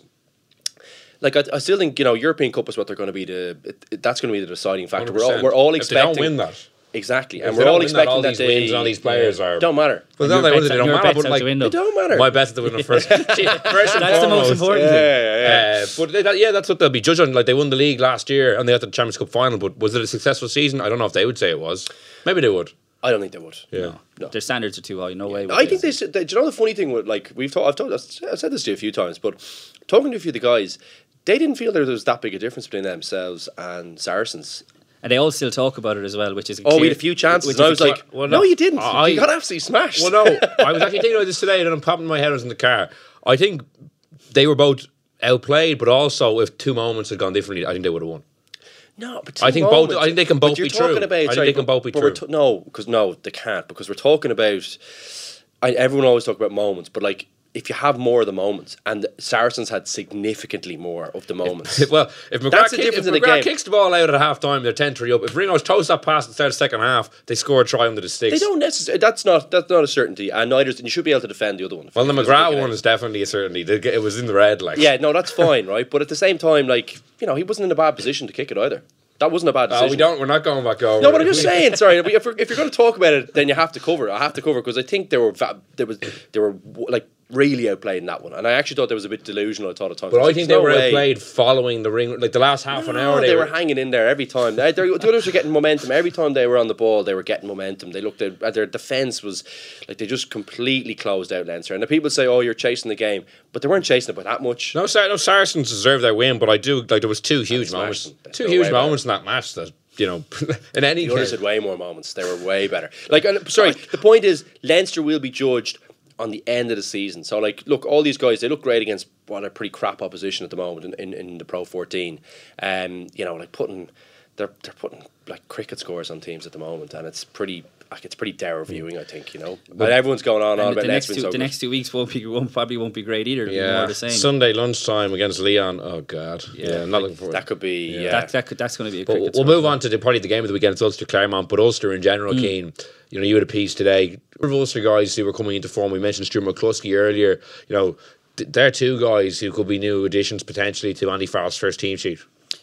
like I, I still think you know European Cup is what they're going to be the it, it- that's going to be the deciding factor. We're all we're all If they don't expecting win that. exactly, and they we're all don't that, expecting all that, these they wins and all these players are- don't matter. Well, Your no, they, they don't matter, but like. It don't matter. my bets that they win the first. first and That's the most important yeah, thing. yeah, yeah. Uh, but they, that, yeah, that's what they'll be judged on. Like they won the league last year and they had the Champions Cup final. But was it a successful season? I don't know if they would say it was. Maybe they would. I don't think they would. Yeah. No. their standards are too high no way would I think they, should- they. Do you know the funny thing with like we've talked? I've, told, I've said this to you a few times, but talking to a few of the guys, they didn't feel there was that big a difference between themselves and Saracens. and they all still talk about it as well which is a Oh, we had a few chances, which and I was a like, well, no, no. you didn't. I- you got absolutely smashed. Well, no, I was actually thinking about this today, and I'm popping my head. I was in the car. I think they were both outplayed, but also if two moments had gone differently, I think they would have won. No, but I think both- I think they can both you're be true. talking About, I think sorry, they can but- both be true. t- no, because no, they can't. Because we're talking about. I, everyone always talk about moments, but like if you have more of the moments, and Saracens had significantly more of the moments. well, if McGrath, That's the kick, difference if in the game. kicks the ball out at half time, they're 10 3 up. If Ringrose toast that pass start of second half, they score a try under the sticks. They don't necessarily. That's not. That's not a certainty, and neither. And you should be able to defend the other one. Well, the McGrath one is definitely a certainty. It was in the red, like. Yeah, no, that's fine, right? But at the same time, like you know, he wasn't in a bad position to kick it either. That wasn't a bad decision. Oh, we don't. We're not going back over. No, but I'm just saying. Sorry, if, we're, if you're going to talk about it, then you have to cover. it. I have to cover because I think there were there was they were like really outplayed in that one, and I actually thought there was a bit delusional. I thought at times, But I There's think they no were way. outplayed following the ring. Like the last half an hour, they, were hanging in there every time. They, the others were getting momentum every time they were on the ball. They were getting momentum. They looked at at their defense was like they just completely closed out Leinster. And the people say, "Oh, you're chasing the game," but they weren't chasing it by that much. No, Sar- no, Saracens deserved their win, but I do like there was two huge moments. Two were huge way better. moments in that match that you know in any The others had way more moments. They were way better. Like, and, sorry, the point is, Leinster will be judged on the end of the season. So, like, look, all these guys, they look great against what are pretty crap opposition at the moment in, in, in the Pro 14. Um, you know, like putting, they're they're putting like cricket scores on teams at the moment, and it's pretty. Like it's pretty dour viewing, I think. You know, But everyone's going on and on about the next next two, so the good. next two weeks won't be won't, probably won't be great either. It'll be more Yeah, of the same. Sunday lunchtime against Lyon. Oh God, yeah, I'm not looking forward. That could be. Yeah, that, that could, that's going to be a But we'll score. move on to the, probably the game of the weekend. It's Ulster Clermont, but Ulster in general, Mm. Cian. You know, you had a piece today. Of Ulster guys who were coming into form. We mentioned Stuart McCloskey earlier. You know, th- they're two guys who could be new additions potentially to Andy Farrell's first team sheet.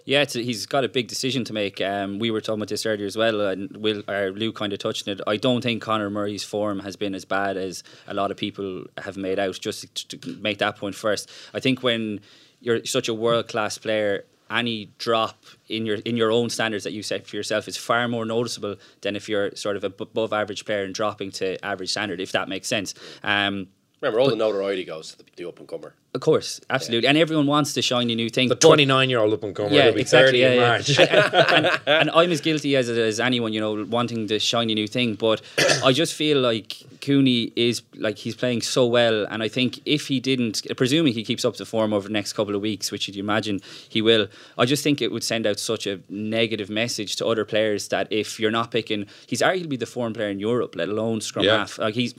Yeah, he's got a big decision to make. Um, we were talking about this earlier as well, and Will, uh, Lou kind of touched on it. I don't think Conor Murray's form has been as bad as a lot of people have made out. Just to, to make that point first, I think when you're such a world class player, any drop in your in your own standards that you set for yourself is far more noticeable than if you're sort of above average player and dropping to average standard, if that makes sense. Um, Remember, all the notoriety goes to the, the up and comer. Of course, absolutely, and everyone wants to the shiny new thing. The but- 29 year old up and comer. Yeah, he'll be exactly. 30 Yeah, in yeah. March. and, and, and I'm as guilty as as anyone, you know, wanting the shiny new thing. But I just feel like Cooney is like he's playing so well, and I think if he didn't, presuming he keeps up the form over the next couple of weeks, which you'd imagine he will, I just think it would send out such a negative message to other players that if you're not picking, he's arguably the form player in Europe, let alone scrum Yeah. half. Like he's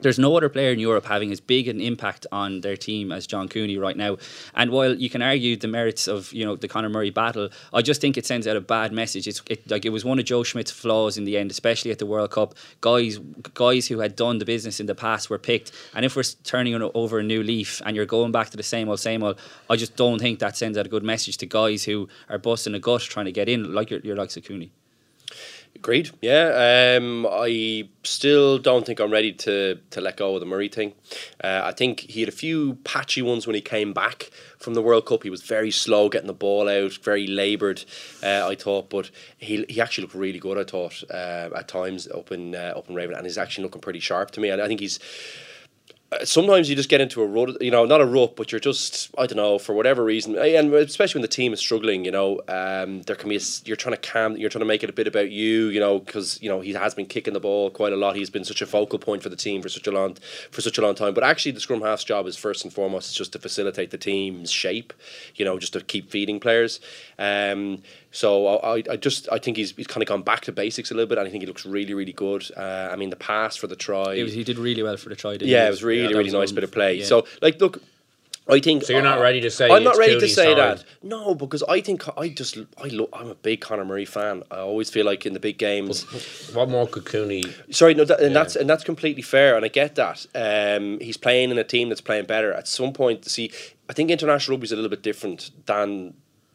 there's no other player in Europe having as big an impact on their team as John Cooney right now. And while you can argue the merits of you know the Conor Murray battle, I just think it sends out a bad message. It's it, like it was one of Joe Schmidt's flaws in the end, especially at the World Cup. Guys, guys who had done the business in the past were picked, and if we're turning over a new leaf and you're going back to the same old, same old, I just don't think that sends out a good message to guys who are busting a gut trying to get in, like your, your likes of Cooney. Agreed. Yeah. Um, I still don't think I'm ready to to let go of the Murray thing. Uh, I think he had a few patchy ones when he came back from the World Cup. He was very slow getting the ball out, very laboured. Uh, I thought, but he he actually looked really good. I thought uh, at times up in uh, up in Raven, and he's actually looking pretty sharp to me. And I think he's sometimes you just get into a rut, you know, not a rut, but you're just, I don't know, for whatever reason, uh, and especially when the team is struggling, you know, um, there can be, a you're trying to calm, you're trying to make it a bit about you, you know, because, you know, he has been kicking the ball quite a lot. He's been such a focal point for the team for such a long, for such a long time. But actually, the scrum half's job is first and foremost is just to facilitate the team's shape, you know, just to keep feeding players. Um, so I, I- I just I think he's, he's kind of gone back to basics a little bit, and I think he looks really really good. Uh, I mean the pass for the try, was, he did really well for the try. didn't he? yeah, it was really that really was nice bit of play. yeah. So like look. I think So you're not uh, ready to say I'm not ready to say that. No, because I think I just I lo- I'm a big Conor Murray fan. I always feel like in the big games. what more could Cooney. Sorry, no, that, and Yeah. that's and that's completely fair, and I get that. Um, he's playing in a team that's playing better. At some point, see, I think international rugby is a little bit different than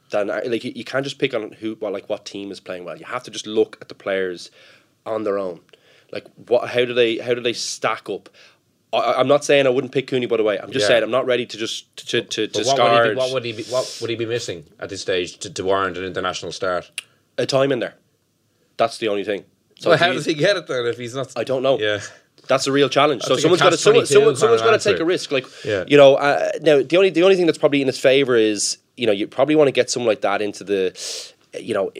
than like you, you can't just pick on who well like what team is playing well. You have to just look at the players on their own. Like what? How do they? How do they stack up? I, I'm not saying I wouldn't pick Cooney, by the way. I'm just Yeah. saying I'm not ready to just to to, to But what, would he be, what would he be? What would he be missing at this stage to, to warrant an international start? a time in there. That's the only thing. So if how does he get it then if he's not? I don't know. Yeah. That's a real challenge. I So think someone's got to someone, catch-22 someone, someone's got to take a risk. Like Yeah. you know, uh, now the only the only thing that's probably in his favor is you know you probably want to get someone like that into the, you know,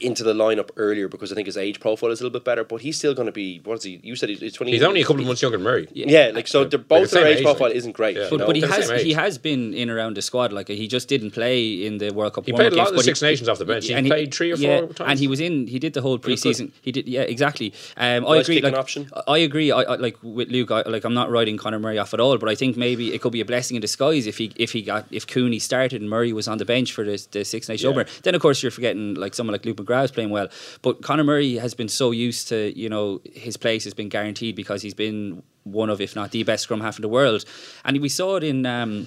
into the lineup earlier because I think his age profile is a little bit better. But he's still going to be what is he? You said he's, he's twenty. He's only a couple of months younger than Murray. Yeah, like so. They're, both the their age age, profile like. isn't great. Yeah. you But, know? but he They're has he has been in around the squad. Like he just didn't play in the World Cup. He played a lot games, of the but Six Nations off the bench. He and played three or yeah, four times. and he was in. He did the whole preseason. He did. Yeah, exactly. Um, I agree. Like, option. I agree. I, I like with Luke. I, like I'm not writing Conor Murray off at all, but I think maybe it could be a blessing in disguise if he if he got if Cooney started and Murray was on the bench for the, the Six Nations Yeah. opener. Then of course you're forgetting like someone like Luke McGrath's playing well, but Conor Murray has been so used to you know his place has been guaranteed because he's been one of if not the best scrum half in the world, and we saw it in. Um,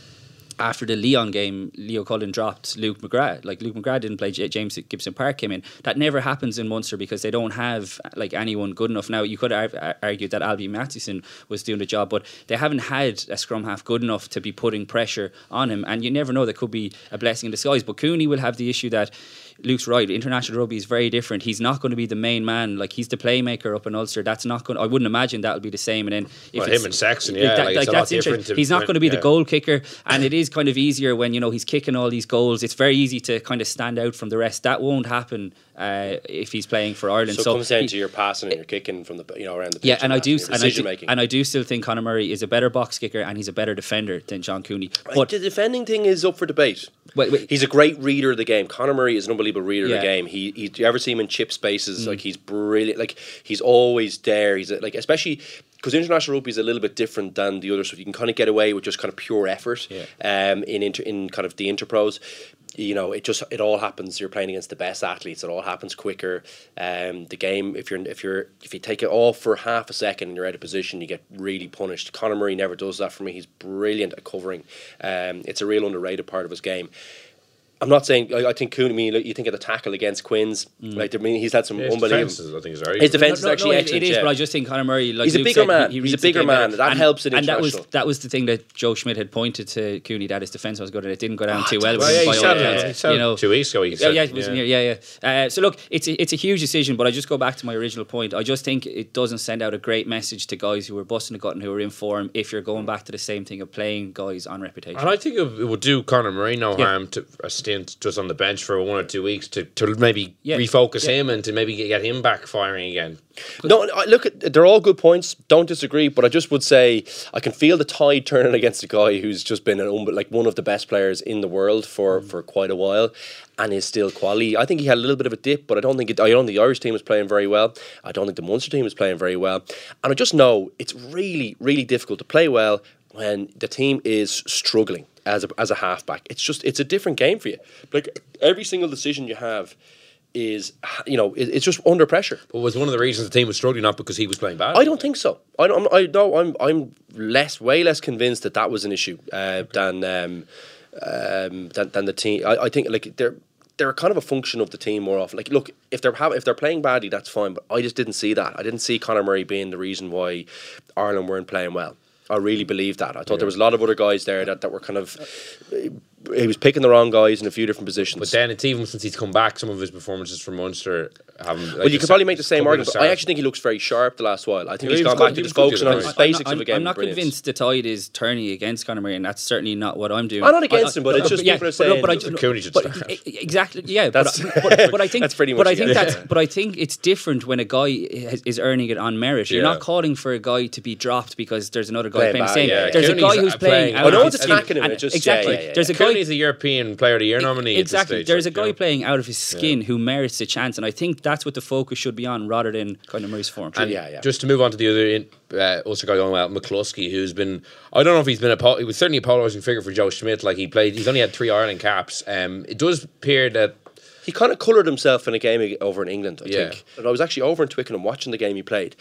after the Lyon game, Leo Cullen dropped Luke McGrath. Like Luke McGrath didn't play. Jamison Gibson-Park came in. That never happens in Munster because they don't have like anyone good enough. Now you could ar- argue that Alby Mathewson was doing the job, but they haven't had a scrum half good enough to be putting pressure on him. And you never know. That could be a blessing in disguise. But Cooney will have the issue that. Luke's right. International rugby is very different. He's not going to be the main man. Like he's the playmaker up in Ulster. That's not going. I wouldn't imagine that'll be the same. And then if Well, him and Sexton, yeah, like, it's a lot that's different interesting. He's not going to be the yeah. goal kicker, and it is kind of easier when you know he's kicking all these goals. It's very easy to kind of stand out from the rest. That won't happen uh, if he's playing for Ireland. so, So, it comes down he- to your passing and your kicking from the you know around the pitch yeah, and I do, and I do, making. and I do still think Conor Murray is a better box kicker and he's a better defender than John Cooney. But the defending thing is up for debate. Wait, wait. He's a great reader of the game. Conor Murray is an unbelievable reader of Yeah. Mm. the game. He, he, do you ever see him in chip spaces? Like he's brilliant. Like he's always there. He's a, like especially because international rugby is a little bit different than the other stuff. You can kind of get away with just kind of pure effort. Yeah. Um, in inter, in kind of the interpros, you know, it just it all happens. You're playing against the best athletes. It all happens quicker. Um, the game if you're if you're if you take it off for half a second and you're out of position, you get really punished. Conor Murray never does that for me. He's brilliant at covering. Um, it's a real underrated part of his game. I'm not saying I, I think Cooney. I mean, like, you think of the tackle against Quins. Like I mean, he's had some His unbelievable. defense is, I think, is very His defense is No, no, actually no, it- excellent. It is, yeah. but I just think Conor Murray, like He's a bigger said, man. He, he He's a bigger game better. man. That helps in and that was that was the thing that Joe Schmidt had pointed to Cooney that his defense was good, and it didn't go down too well. Well, yeah, by he all accounts. you know, two weeks ago. He yeah, said, yeah, it was yeah, yeah. Uh, so look, it's a, it's a huge decision, but I just go back to my original point. I just think it doesn't send out a great message to guys who are busting the gut and who are in form if you're going back to the same thing of playing guys on reputation. And I think it it would do Conor Murray no harm to a stint just on the bench for one or two weeks to, to maybe Yeah. refocus Yeah. him and to maybe get him back firing again. No, look they're all good points. Don't disagree, but I just would say I can feel the tide turning against a guy who's just been an like one of the best players in the world for, mm. for quite a while, and is still quality. I think he had a little bit of a dip, but I don't think it, I don't think the Irish team is playing very well. I don't think the Munster team is playing very well, and I just know it's really really difficult to play well when the team is struggling as a, as a halfback. It's just it's a different game for you. Like every single decision you have is you know it, it's just under pressure. But was one of the reasons the team was struggling not because he was playing bad? I don't think so. I don't. I know. I'm. I'm less, way less convinced that that was an issue uh, than, um, um, than than the team. I, I think like they're they're kind of a function of the team more often. Like, look, if they're have, if they're playing badly, that's fine. But I just didn't see that. I didn't see Conor Murray being the reason why Ireland weren't playing well. I really believe that. I thought there was a lot of other guys there that, that were kind of. He was picking the wrong guys in a few different positions. But then it's even since he's come back, some of his performances from Munster haven't. Like well, you could probably make the same argument, I actually think he looks very sharp the last while. I think Yeah, he's he was gone good- back he to was just the focusing on night. his I'm basics not, of a I'm, game. I'm not Brilliant. convinced the tide is turning against Conor Murray, and that's certainly not what I'm doing. I'm not against him, but it's just yeah, people are but- saying but I just- Cooney but start. e- e- exactly, yeah. That's- but, but, but I think that's pretty much. But I think that's. But I think it's different when a guy is, is earning it on merit. You're not calling for a guy to be dropped because there's another guy Playing playing, the same. There's a guy who's playing. playing- out I know it's attacking him, And it just- exactly. There's a guy Cooney's a European Player of the Year nominee. Exactly. stage, There's a guy you know. playing out of his skin who merits a chance, and I think that's what the focus should be on rather than Conor Murray's form. And Yeah, yeah. just to move on to the other in, uh, Ulster guy going well, McCloskey, who's been I don't know if he's been a pol- he was certainly a polarizing figure for Joe Schmidt. Like he played, he's only had three Ireland caps. Um, it does appear that He kind of coloured himself in a game over in England, I Yeah. think. And I was actually over in Twickenham watching the game he played.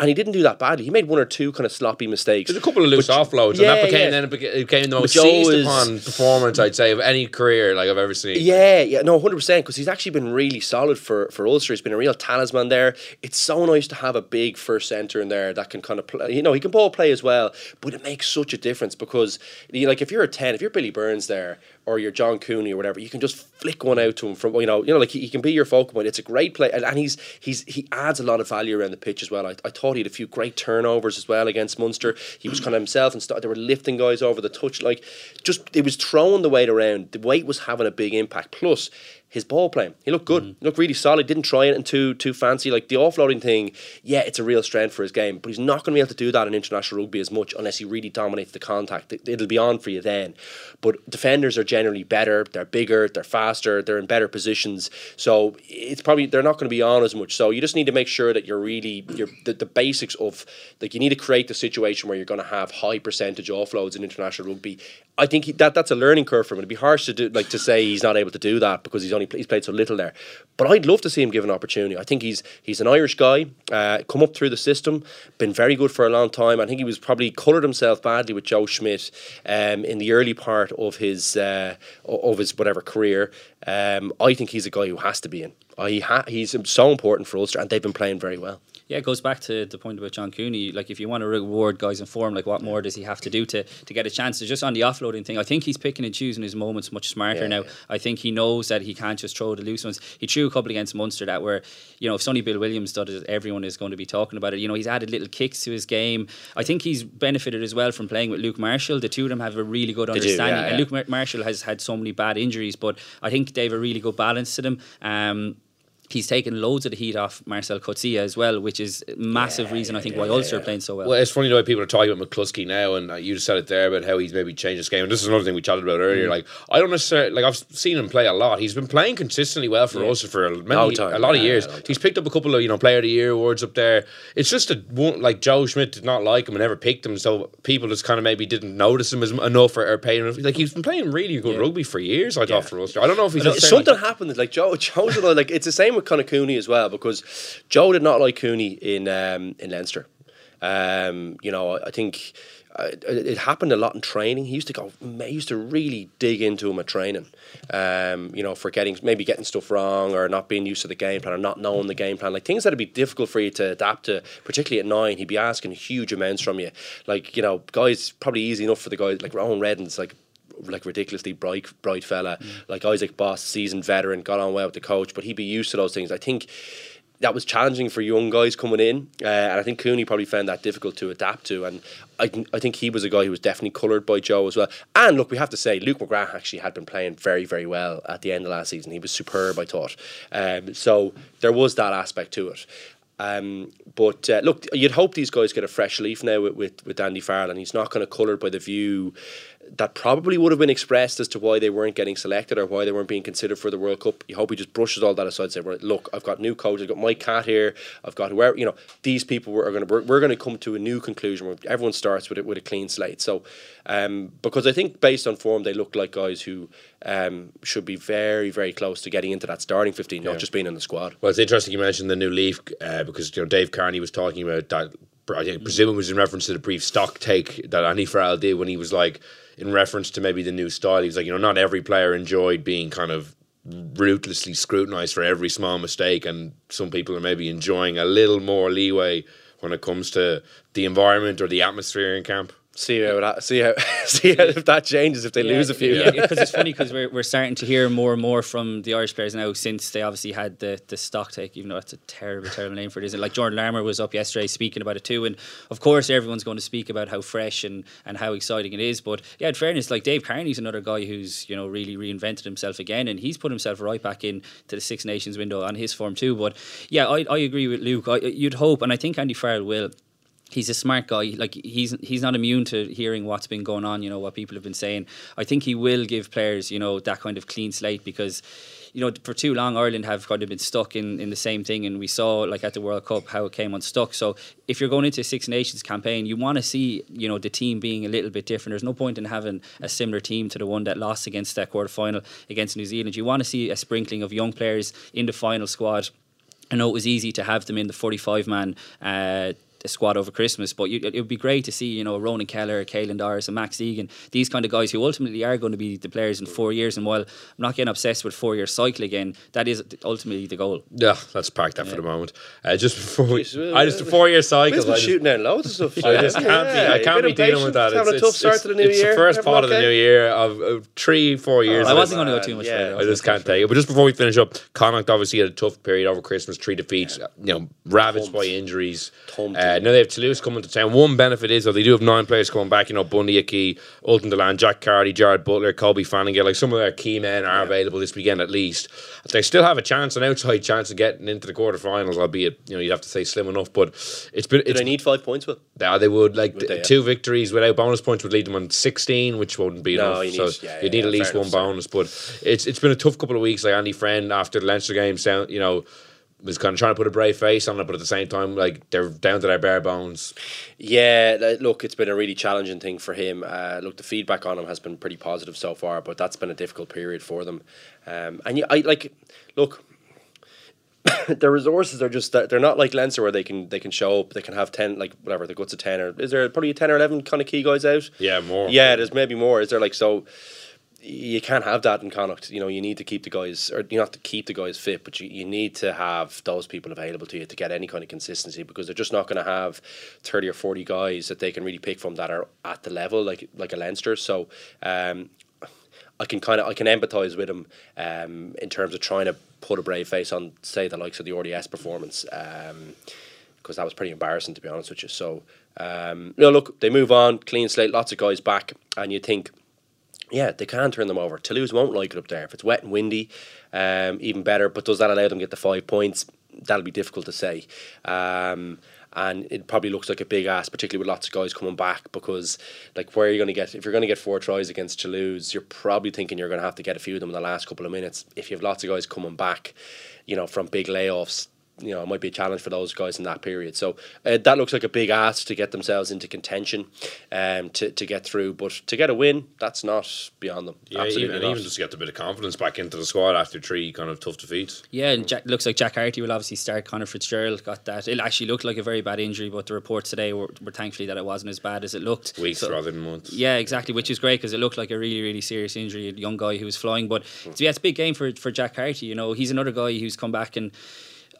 And he didn't do that badly. He made one or two kind of sloppy mistakes. there's a couple of loose But- offloads, Yeah, and that became yeah. then it beca- it became the most Joe seized is- upon performance I'd say of any career like I've ever seen. Yeah, yeah, no, hundred percent. Because he's actually been really solid for for Ulster. He's been a real talisman there. It's so nice to have a big first centre in there that can kind of play. You know, he can ball play as well, but it makes such a difference because, you like, if you're a ten, if you're Billy Burns there, or you're John Cooney or whatever, you can just flick one out to him from you know, you know, like he, he can be your focal point. It's a great play, and, and he's he's he adds a lot of value around the pitch as well. I, I thought he had a few great turnovers as well against Munster. He was kind of himself and st- they were lifting guys over the touch, like just it was throwing the weight around. The weight was having a big impact. Plus his ball playing, he looked good. Mm. He looked really solid. Didn't try anything too too fancy. Like the offloading thing, yeah, it's a real strength for his game, but he's not going to be able to do that in international rugby as much unless he really dominates the contact. It- It'll be on for you then. But defenders are generally better. They're bigger. They're faster. They're in better positions. So it's probably they're not going to be on as much. So you just need to make sure that you're really you're the, the basics of like you need to create the situation where you're going to have high percentage offloads in international rugby. I think he, that that's a learning curve for him. It'd be harsh to do like to say he's not able to do that because he's only he's played so little there. But I'd love to see him given opportunity. I think he's he's an Irish guy, uh, come up through the system, been very good for a long time. I think he was probably coloured himself badly with Joe Schmidt um, in the early part of his uh, of his whatever career. Um, I think he's a guy who has to be in. I ha- he's so important for Ulster, and they've been playing very well. Yeah, it goes back to the point about John Cooney. Like, if you want to reward guys in form, like, what more does he have to do to, to get a chance? So just on the offloading thing, I think he's picking and choosing his moments much smarter Yeah, now. yeah. I think he knows that he can't just throw the loose ones. He threw a couple against Munster that were, you know, if Sonny Bill Williams does it, everyone is going to be talking about it. You know, he's added little kicks to his game. I think he's benefited as well from playing with Luke Marshall. The two of them have a really good do, understanding. yeah, and. Luke Mar- Marshall has had so many bad injuries, but I think they have a really good balance to them. Um, He's taken loads of the heat off Marcel Coetzee as well, which is a massive reason I think why Ulster are playing so well. Well, it's funny the way people are talking about McCloskey now, and uh, you just said it there about how he's maybe changed his game. And this is another thing we chatted about Mm. earlier. Like, I don't necessarily like I've seen him play a lot. He's been playing consistently well for us for many, Long time. a lot of Yeah, years. long. He's picked up a couple of you know Player of the Year awards up there. It's just that one like Joe Schmidt did not like him and never picked him, so people just kind of maybe didn't notice him as enough or, or pay him. Like he's been playing really good rugby for years. I thought for Ulster. I don't know if he's No, necessarily- something happened. Like Joe, Joe's another- like it's the same with Conor Cooney as well because Joe did not like Cooney in um, in Leinster. Um, you know, I think uh, it, it happened a lot in training. He used to go, he used to really dig into him at training. Um, you know, for getting maybe getting stuff wrong or not being used to the game plan or not knowing the game plan, like things that'd be difficult for you to adapt to. Particularly at nine, he'd be asking huge amounts from you. Like you know, guys probably easy enough for the guys like Rowan Reddan's like like ridiculously bright bright fella, mm. like Isaac Boss, seasoned veteran, got on well with the coach, but he'd be used to those things. I think that was challenging for young guys coming in, uh, and I think Cooney probably found that difficult to adapt to. And I, I think he was a guy who was definitely coloured by Joe as well. And look, we have to say, Luke McGrath actually had been playing very, very well at the end of last season. He was superb, I thought. Um, so there was that aspect to it. Um, but uh, look, you'd hope these guys get a fresh leaf now with, with, with Andy Farrell, and he's not going to coloured by the view that probably would have been expressed as to why they weren't getting selected or why they weren't being considered for the World Cup. You hope he just brushes all that aside and says, look, I've got new coaches, I've got Mike Catt here, I've got whoever, you know, these people are going to, we're, going to come to a new conclusion where everyone starts with it with a clean slate. So, um, because I think based on form, they look like guys who um, should be very, very close to getting into that starting 15, yeah. not just being in the squad. Well, it's interesting you mentioned the new leaf uh, because, you know, Dave Kearney was talking about that. I presume it was in reference to the brief stock take that Andy Farrell did when he was like, in reference to maybe the new style. He's like, you know, not every player enjoyed being kind of ruthlessly scrutinized for every small mistake, and some people are maybe enjoying a little more leeway when it comes to the environment or the atmosphere in camp see how that, see how see how if that changes if they yeah, lose a few. Yeah, because it's funny because we're, we're starting to hear more and more from the Irish players now since they obviously had the the stock take. Even though that's a terrible terrible name for it, isn't it? Like Jordan Larmour was up yesterday speaking about it too, and of course everyone's going to speak about how fresh and and how exciting it is. But yeah, in fairness, like Dave Kearney's another guy who's you know really reinvented himself again, and he's put himself right back in to the Six Nations window on his form too. But yeah, I, I agree with Luke. I, you'd hope, and I think Andy Farrell will he's a smart guy. Like he's he's not immune to hearing what's been going on. You know what people have been saying. I think he will give players you know that kind of clean slate because. You know, for too long, Ireland have kind of been stuck in, in the same thing, and we saw, like at the World Cup, how it came unstuck. So, if you're going into a Six Nations campaign, you want to see, you know, the team being a little bit different. There's no point in having a similar team to the one that lost against that quarter final against New Zealand. You want to see a sprinkling of young players in the final squad. I know it was easy to have them in the 45 man uh, squad over Christmas. But you, it would be great to see, you know, Ronan Kelleher, Caelan Doris, and Max Deegan, these kind of guys who ultimately are going to be the players in four years. And while I'm not getting obsessed with four year cycle again, that is ultimately the goal. Yeah, let's park that yeah. for the moment. Uh, just before we, I just a four year cycle. We've been shooting out loads of stuff. I just can't yeah, be. I can't be dealing with that. It's, having a tough start to the new it's year. It's the first part of the new year of, of three, four years. Oh, I wasn't going to go too much yeah, further. I just can't take it. But just before we finish up, Connacht obviously had a tough period over Christmas, three defeats, you know, ravaged by injuries. Uh, Uh, now they have Toulouse coming to town. One benefit is that they do have nine players coming back. You know, Bundee Aki, Ultan Dillane, Jack Carty, Jarrad Butler, Colby Flanagan. Like some of their key men are yeah. available this weekend at least. They still have a chance, an outside chance of getting into the quarterfinals, albeit you know you'd have to say slim enough. But it's been. Do they need five points? With yeah, they would like would they, two yeah. victories without bonus points would lead them on sixteen, which wouldn't be no, enough. You so yeah, you need at least one bonus. But it's it's been a tough couple of weeks. Like Andy Friend after the Leinster game, sound you know was kind of trying to put a brave face on it, but at the same time, like they're down to their bare bones. Yeah, look, it's been a really challenging thing for him. Uh, look, the feedback on him has been pretty positive so far, but that's been a difficult period for them. Um, and yeah, I like, look, their resources are just they're not like Leinster where they can they can show up, they can have ten like whatever the guts of ten or is there probably a ten or eleven kind of key guys out? Yeah, more. Yeah, there's maybe more. Is there like so? You can't have that in Connacht. You know, you need to keep the guys, or you not to keep the guys fit, but you, you need to have those people available to you to get any kind of consistency because they're just not going to have thirty or forty guys that they can really pick from that are at the level like like a Leinster. So, um, I can kind of I can empathise with him um, in terms of trying to put a brave face on, say the likes of the RDS performance, because um, that was pretty embarrassing to be honest with you. So, um, you know, look, they move on, clean slate, lots of guys back, and you think yeah, they can turn them over. Toulouse won't like it up there. If it's wet and windy, um, even better. But does that allow them to get the five points? That'll be difficult to say. Um, and it probably looks like a big ass, particularly with lots of guys coming back. Because, like, where are you going to get? If you're going to get four tries against Toulouse, you're probably thinking you're going to have to get a few of them in the last couple of minutes. If you have lots of guys coming back, you know, from big layoffs, you know, it might be a challenge for those guys in that period. So uh, that looks like a big ask to get themselves into contention, um, to, to get through. But to get a win, that's not beyond them. Yeah, Absolutely even, not. even just get a bit of confidence back into the squad after three kind of tough defeats. Yeah, and Jack, looks like Jack Carty will obviously start. Conor Fitzgerald got that. It actually looked like a very bad injury, but the reports today were, were thankfully that it wasn't as bad as it looked. Weeks So- rather than months. Yeah, exactly, which is great because it looked like a really, really serious injury. A young guy who was flying, but so yeah, it's a big game for for Jack Carty. You know, he's another guy who's come back and.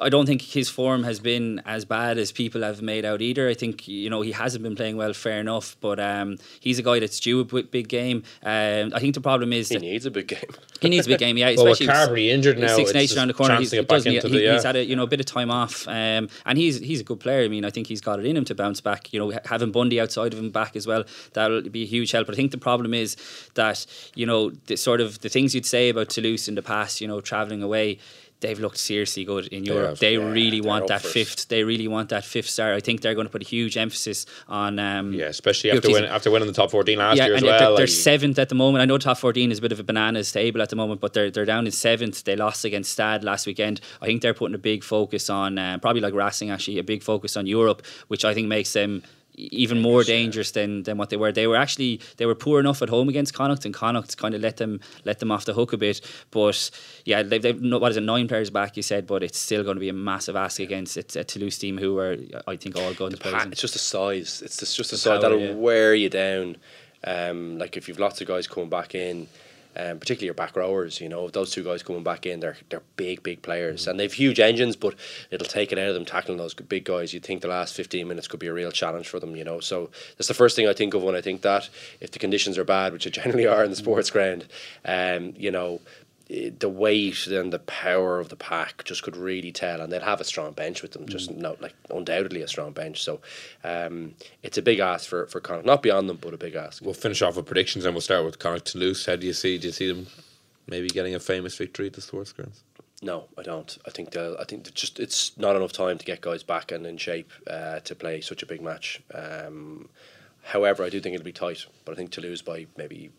I don't think his form has been as bad as people have made out either. I think you know he hasn't been playing well, fair enough. But um, he's a guy that's due a big game. Um, I think the problem is he needs a big game. he needs a big game. Yeah, Well, with especially Carbery injured now, Six Nations around the corner. He's, to get back doesn't he- into he- the- he's had a you know a bit of time off, um, and he's he's a good player. I mean, I think he's got it in him to bounce back. You know, having Bundee outside of him back as well, that'll be a huge help. But I think the problem is that you know the sort of the things you'd say about Toulouse in the past, you know, traveling away. They've looked seriously good in Europe. have, they really want that it. fifth. They really want that fifth star. I think they're going to put a huge emphasis on. Um, Yeah, especially after after winning the top 14 last yeah, year as and well. they're, they're like- seventh at the moment. I know top fourteen is a bit of a bananas table at the moment, but they're they're down in seventh. They lost against Stade last weekend. I think they're putting a big focus on um, probably like Racing actually a big focus on Europe, which I think makes them even more dangerous than, than what they were. They were actually they were poor enough at home against Connacht, and Connacht kind of let them let them off the hook a bit. But yeah, they've, they've what is it nine players back? You said, but it's still going to be a massive ask against a, a Toulouse team who are I think all guns Pa- it's just a size. It's just, just a The size power, that'll yeah. wear you down. Um, like if you've lots of guys coming back in, um, particularly your back rowers, you know, those two guys coming back in, they're they're big, big players, and they've huge engines, but it'll take it out of them tackling those big guys. You'd think the last fifteen minutes could be a real challenge for them, you know. So that's the first thing I think of when I think that. If the conditions are bad, which they generally are in the sports ground, um, you know, the weight and the power of the pack just could really tell, and they'll have a strong bench with them. Just not like undoubtedly a strong bench. So um, it's a big ask for for Connacht, not beyond them, but a big ask. We'll finish off with predictions and we'll start with Connacht Toulouse. How do you see? Do you see them maybe getting a famous victory at the sports grounds? No, I don't. I think they'll. I think just it's not enough time to get guys back and in shape uh, to play such a big match. Um, however, I do think it'll be tight, but I think to lose by maybe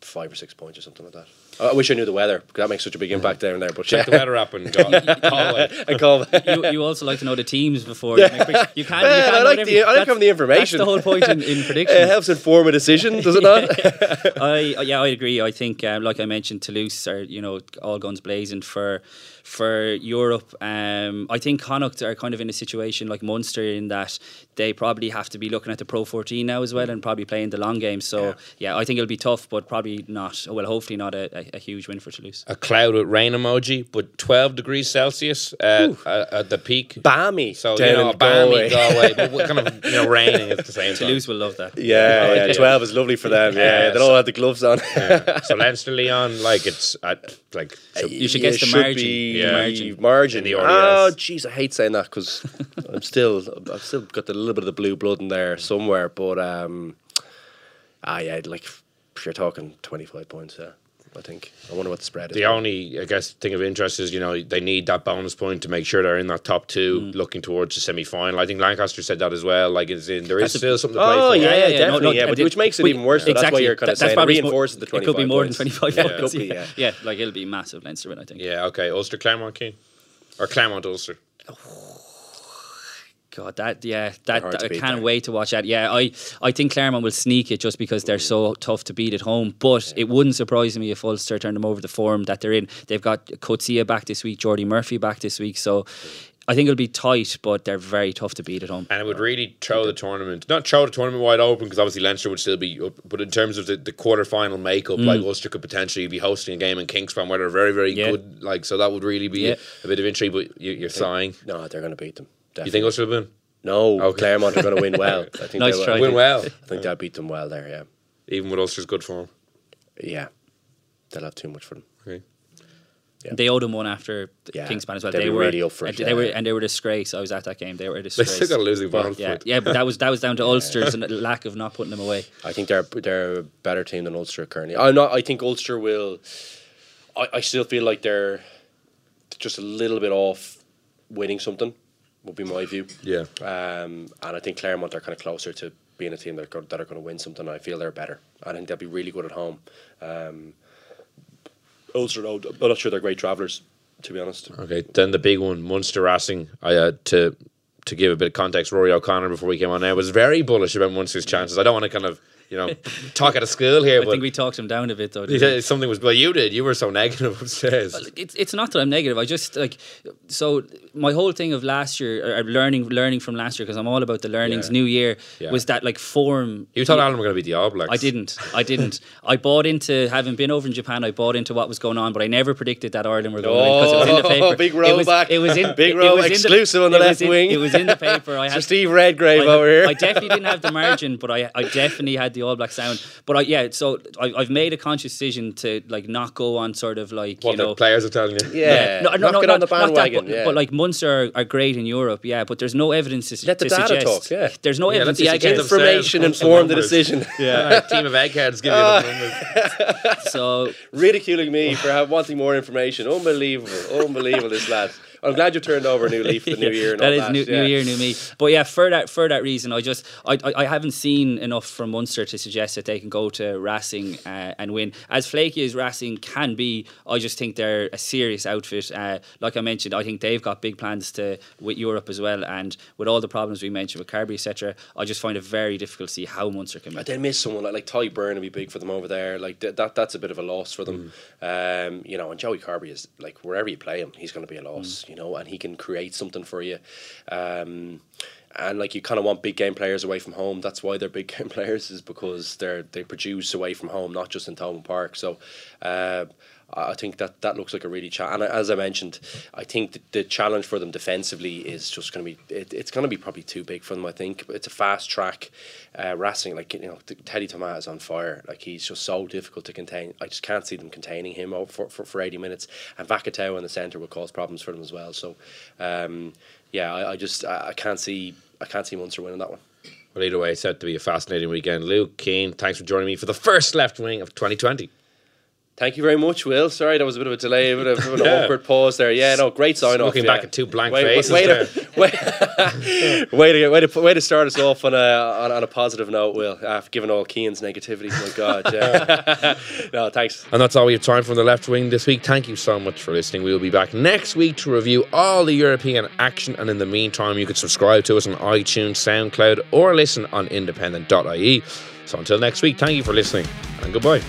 five or six points or something like that. I I wish I knew the weather because that makes such a big impact down there. But Check the weather app and go. call it. I call. you, you also like to know the teams before you make predict- you can't. Well, you can't I know like every- the- I like that's- having the information. That's the whole point in, in predictions. It helps inform a decision, does it not? I yeah, I agree. I think, um, like I mentioned, Toulouse are you know all guns blazing for for Europe. Um, I think Connacht are kind of in a situation like Munster in that they probably have to be looking at the Pro 14 now as well and probably playing the long game. So yeah, I think it'll be tough, but probably not. Well, hopefully not a, a, a huge win for Toulouse. A cloud with rain emoji, but 12 degrees Celsius uh, at, at the peak. Balmy. So, down you know, in balmy Galway. Galway, but kind of, you know, raining at the same time. Toulouse will love that. Yeah, yeah, Yeah. twelve is lovely for them. Yeah, Yeah, they so- all have the gloves on. Yeah. So Leinster Lyon, like it's at like so You should Yeah, guess the should margin. be Yeah. margin. margin. In the oh, RDS. jeez, I hate saying that because I'm still, I've still got the little bit of the blue blood in there somewhere. But um, ah, yeah, like you're talking 25 points. Yeah, I think. I wonder what the spread is. The only, I guess, thing of interest is you know they need that bonus point to make sure they're in that top two, Mm. looking towards the semi final. I think Lancaster said that as well. Like, it's in there is That's a- still something to play Oh for. yeah, yeah, yeah, no, definitely. no, yeah, but which makes it but- even worse. So that's why you're kind of That- that's saying probably reinforces the It 25 could be more points. than 25 Yeah, points. could be, yeah. yeah, like it'll be massive Leinster win, I think. Yeah, okay. Ulster, Clermont, Cian, or Clermont, Ulster. God, that yeah, that, that- I can't there. wait to watch that. Yeah, I I think Clermont will sneak it just because they're so tough to beat at home. But it wouldn't surprise me if Ulster turned them over the form that they're in. They've got Coetzee back this week, Jordi Murphy back this week, so. I think it'll be tight, but they're very tough to beat at home. And it would really throw the tournament, not throw the tournament wide open because obviously Leinster would still be up, but in terms of the, the quarter final makeup, like Ulster could potentially be hosting a game in Kingspan where they're very, very Mm. Yeah. good. Like, so that would really be Yeah. a, a bit of intrigue, but you, you're sighing. No, they're going to beat them. You think Ulster will win? No, Okay. Clermont are going to win well. I think Nice they try. will. Win well, I think they'll beat them well there. Yeah, even with Ulster's good form. yeah. They'll have too much for them. Okay. Yeah. They owed them one after the Yeah, Kingspan as well. they'd They be were really up for it, They were and they were a disgrace. I was at that game. They were a They still got a losing balance. yeah, yeah, but that was that was down to Ulster's and lack of not putting them away. I think they're they're a better team than Ulster currently. I'm not. I think Ulster will. I, I still feel like they're just a little bit off winning something. Would be my view. Yeah. Um, and I think Clermont are kind of closer to being a team that are, that are going to win something. I feel they're better. I think they'll be really good at home. Um, Ulster, though, I'm not sure they're great travellers. To be honest, Okay, then the big one, Munster Racing. I uh, to to give a bit of context, Ruaidhri O'Connor before we came on now was very bullish about Munster's chances. I don't want to kind of you know talk out of school here, I think we talked him down a bit though. we? something was well, you did. You were so negative upstairs. it's it's not that I'm negative. I just like so my whole thing of last year, or learning learning from last year, because I'm all about the learnings. Yeah. New year Yeah. was that like form. You thought Ireland were going to be the All Blacks. I didn't. I didn't. I bought into having been over in Japan. I bought into what was going on, but I never predicted that Ireland were going win because it was in the Oh, paper. big it was, back. It was in Big it row was the- exclusive on the left in- wing. It was in the paper. I Sir had Steve Redgrave I, over here. I definitely didn't have the margin, but I, I definitely had the All Black sound. But I, yeah, so I, I've made a conscious decision to like not go on sort of like What you the know players are telling you. yeah, no, no, not no, get not, on the not that, bandwagon. but, yeah. but like Munster are, are great in Europe, yeah. But there's no evidence to, Let the to data suggest. talk, yeah. There's no Yeah, let evidence the to eggheads information punch inform the decision. Yeah, a team of eggheads give you Ah. the numbers. So ridiculing me for wanting more information. Unbelievable, unbelievable. This lad. I'm glad you turned over a new leaf for the new year. And that all is that. new, yeah. new year, new me. But yeah, for that for that reason, I just I, I, I haven't seen enough from Munster to suggest that they can go to Racing uh, and win. As flaky as Racing can be, I just think they're a serious outfit. Uh, like I mentioned, I think they've got big plans to with Europe as well, and with all the problems we mentioned with Carbery, etc. I just find it very difficult to see how Munster can. But win. they miss someone like, like Tadhg Beirne would be big for them over there. Like th- that, that's a bit of a loss for them. Um, you know, and Joey Carbery is like wherever you play him, he's going to be a loss. You know, and he can create something for you. Um, and like you kind of want big game players away from home. That's why they're big game players is because they're they produce away from home, not just in Thomond Park. So. Uh, I think that that looks like a really cha- and as I mentioned, I think the, the challenge for them defensively is just going to be it, it's going to be probably too big for them. I think it's a fast track uh, racing. Like you know, Teddy Thomas is on fire. Like he's just so difficult to contain. I just can't see them containing him for, for, for eighty minutes. And Vakatawa in the centre will cause problems for them as well. So, um, yeah, I, I just I, I can't see I can't see Munster winning that one. Well, either way, it's set to be a fascinating weekend. Luke Cian, thanks for joining me for the first left wing of 2020. Thank you very much, Will. Sorry, that was a bit of a delay, a bit of, a bit of an Yeah. awkward pause there. Yeah, no, great sign off. Looking yeah. back at two blank way, faces Way, there. to, way, way to way to way to start us off on a on, on a positive note, Will. After given all Cian's negativity, my God. Yeah. no, thanks. And that's all we have time for on the left wing this week. Thank you so much for listening. We will be back next week to review all the European action. And in the meantime, you can subscribe to us on iTunes, SoundCloud, or listen on independent.ie. So until next week, thank you for listening and goodbye.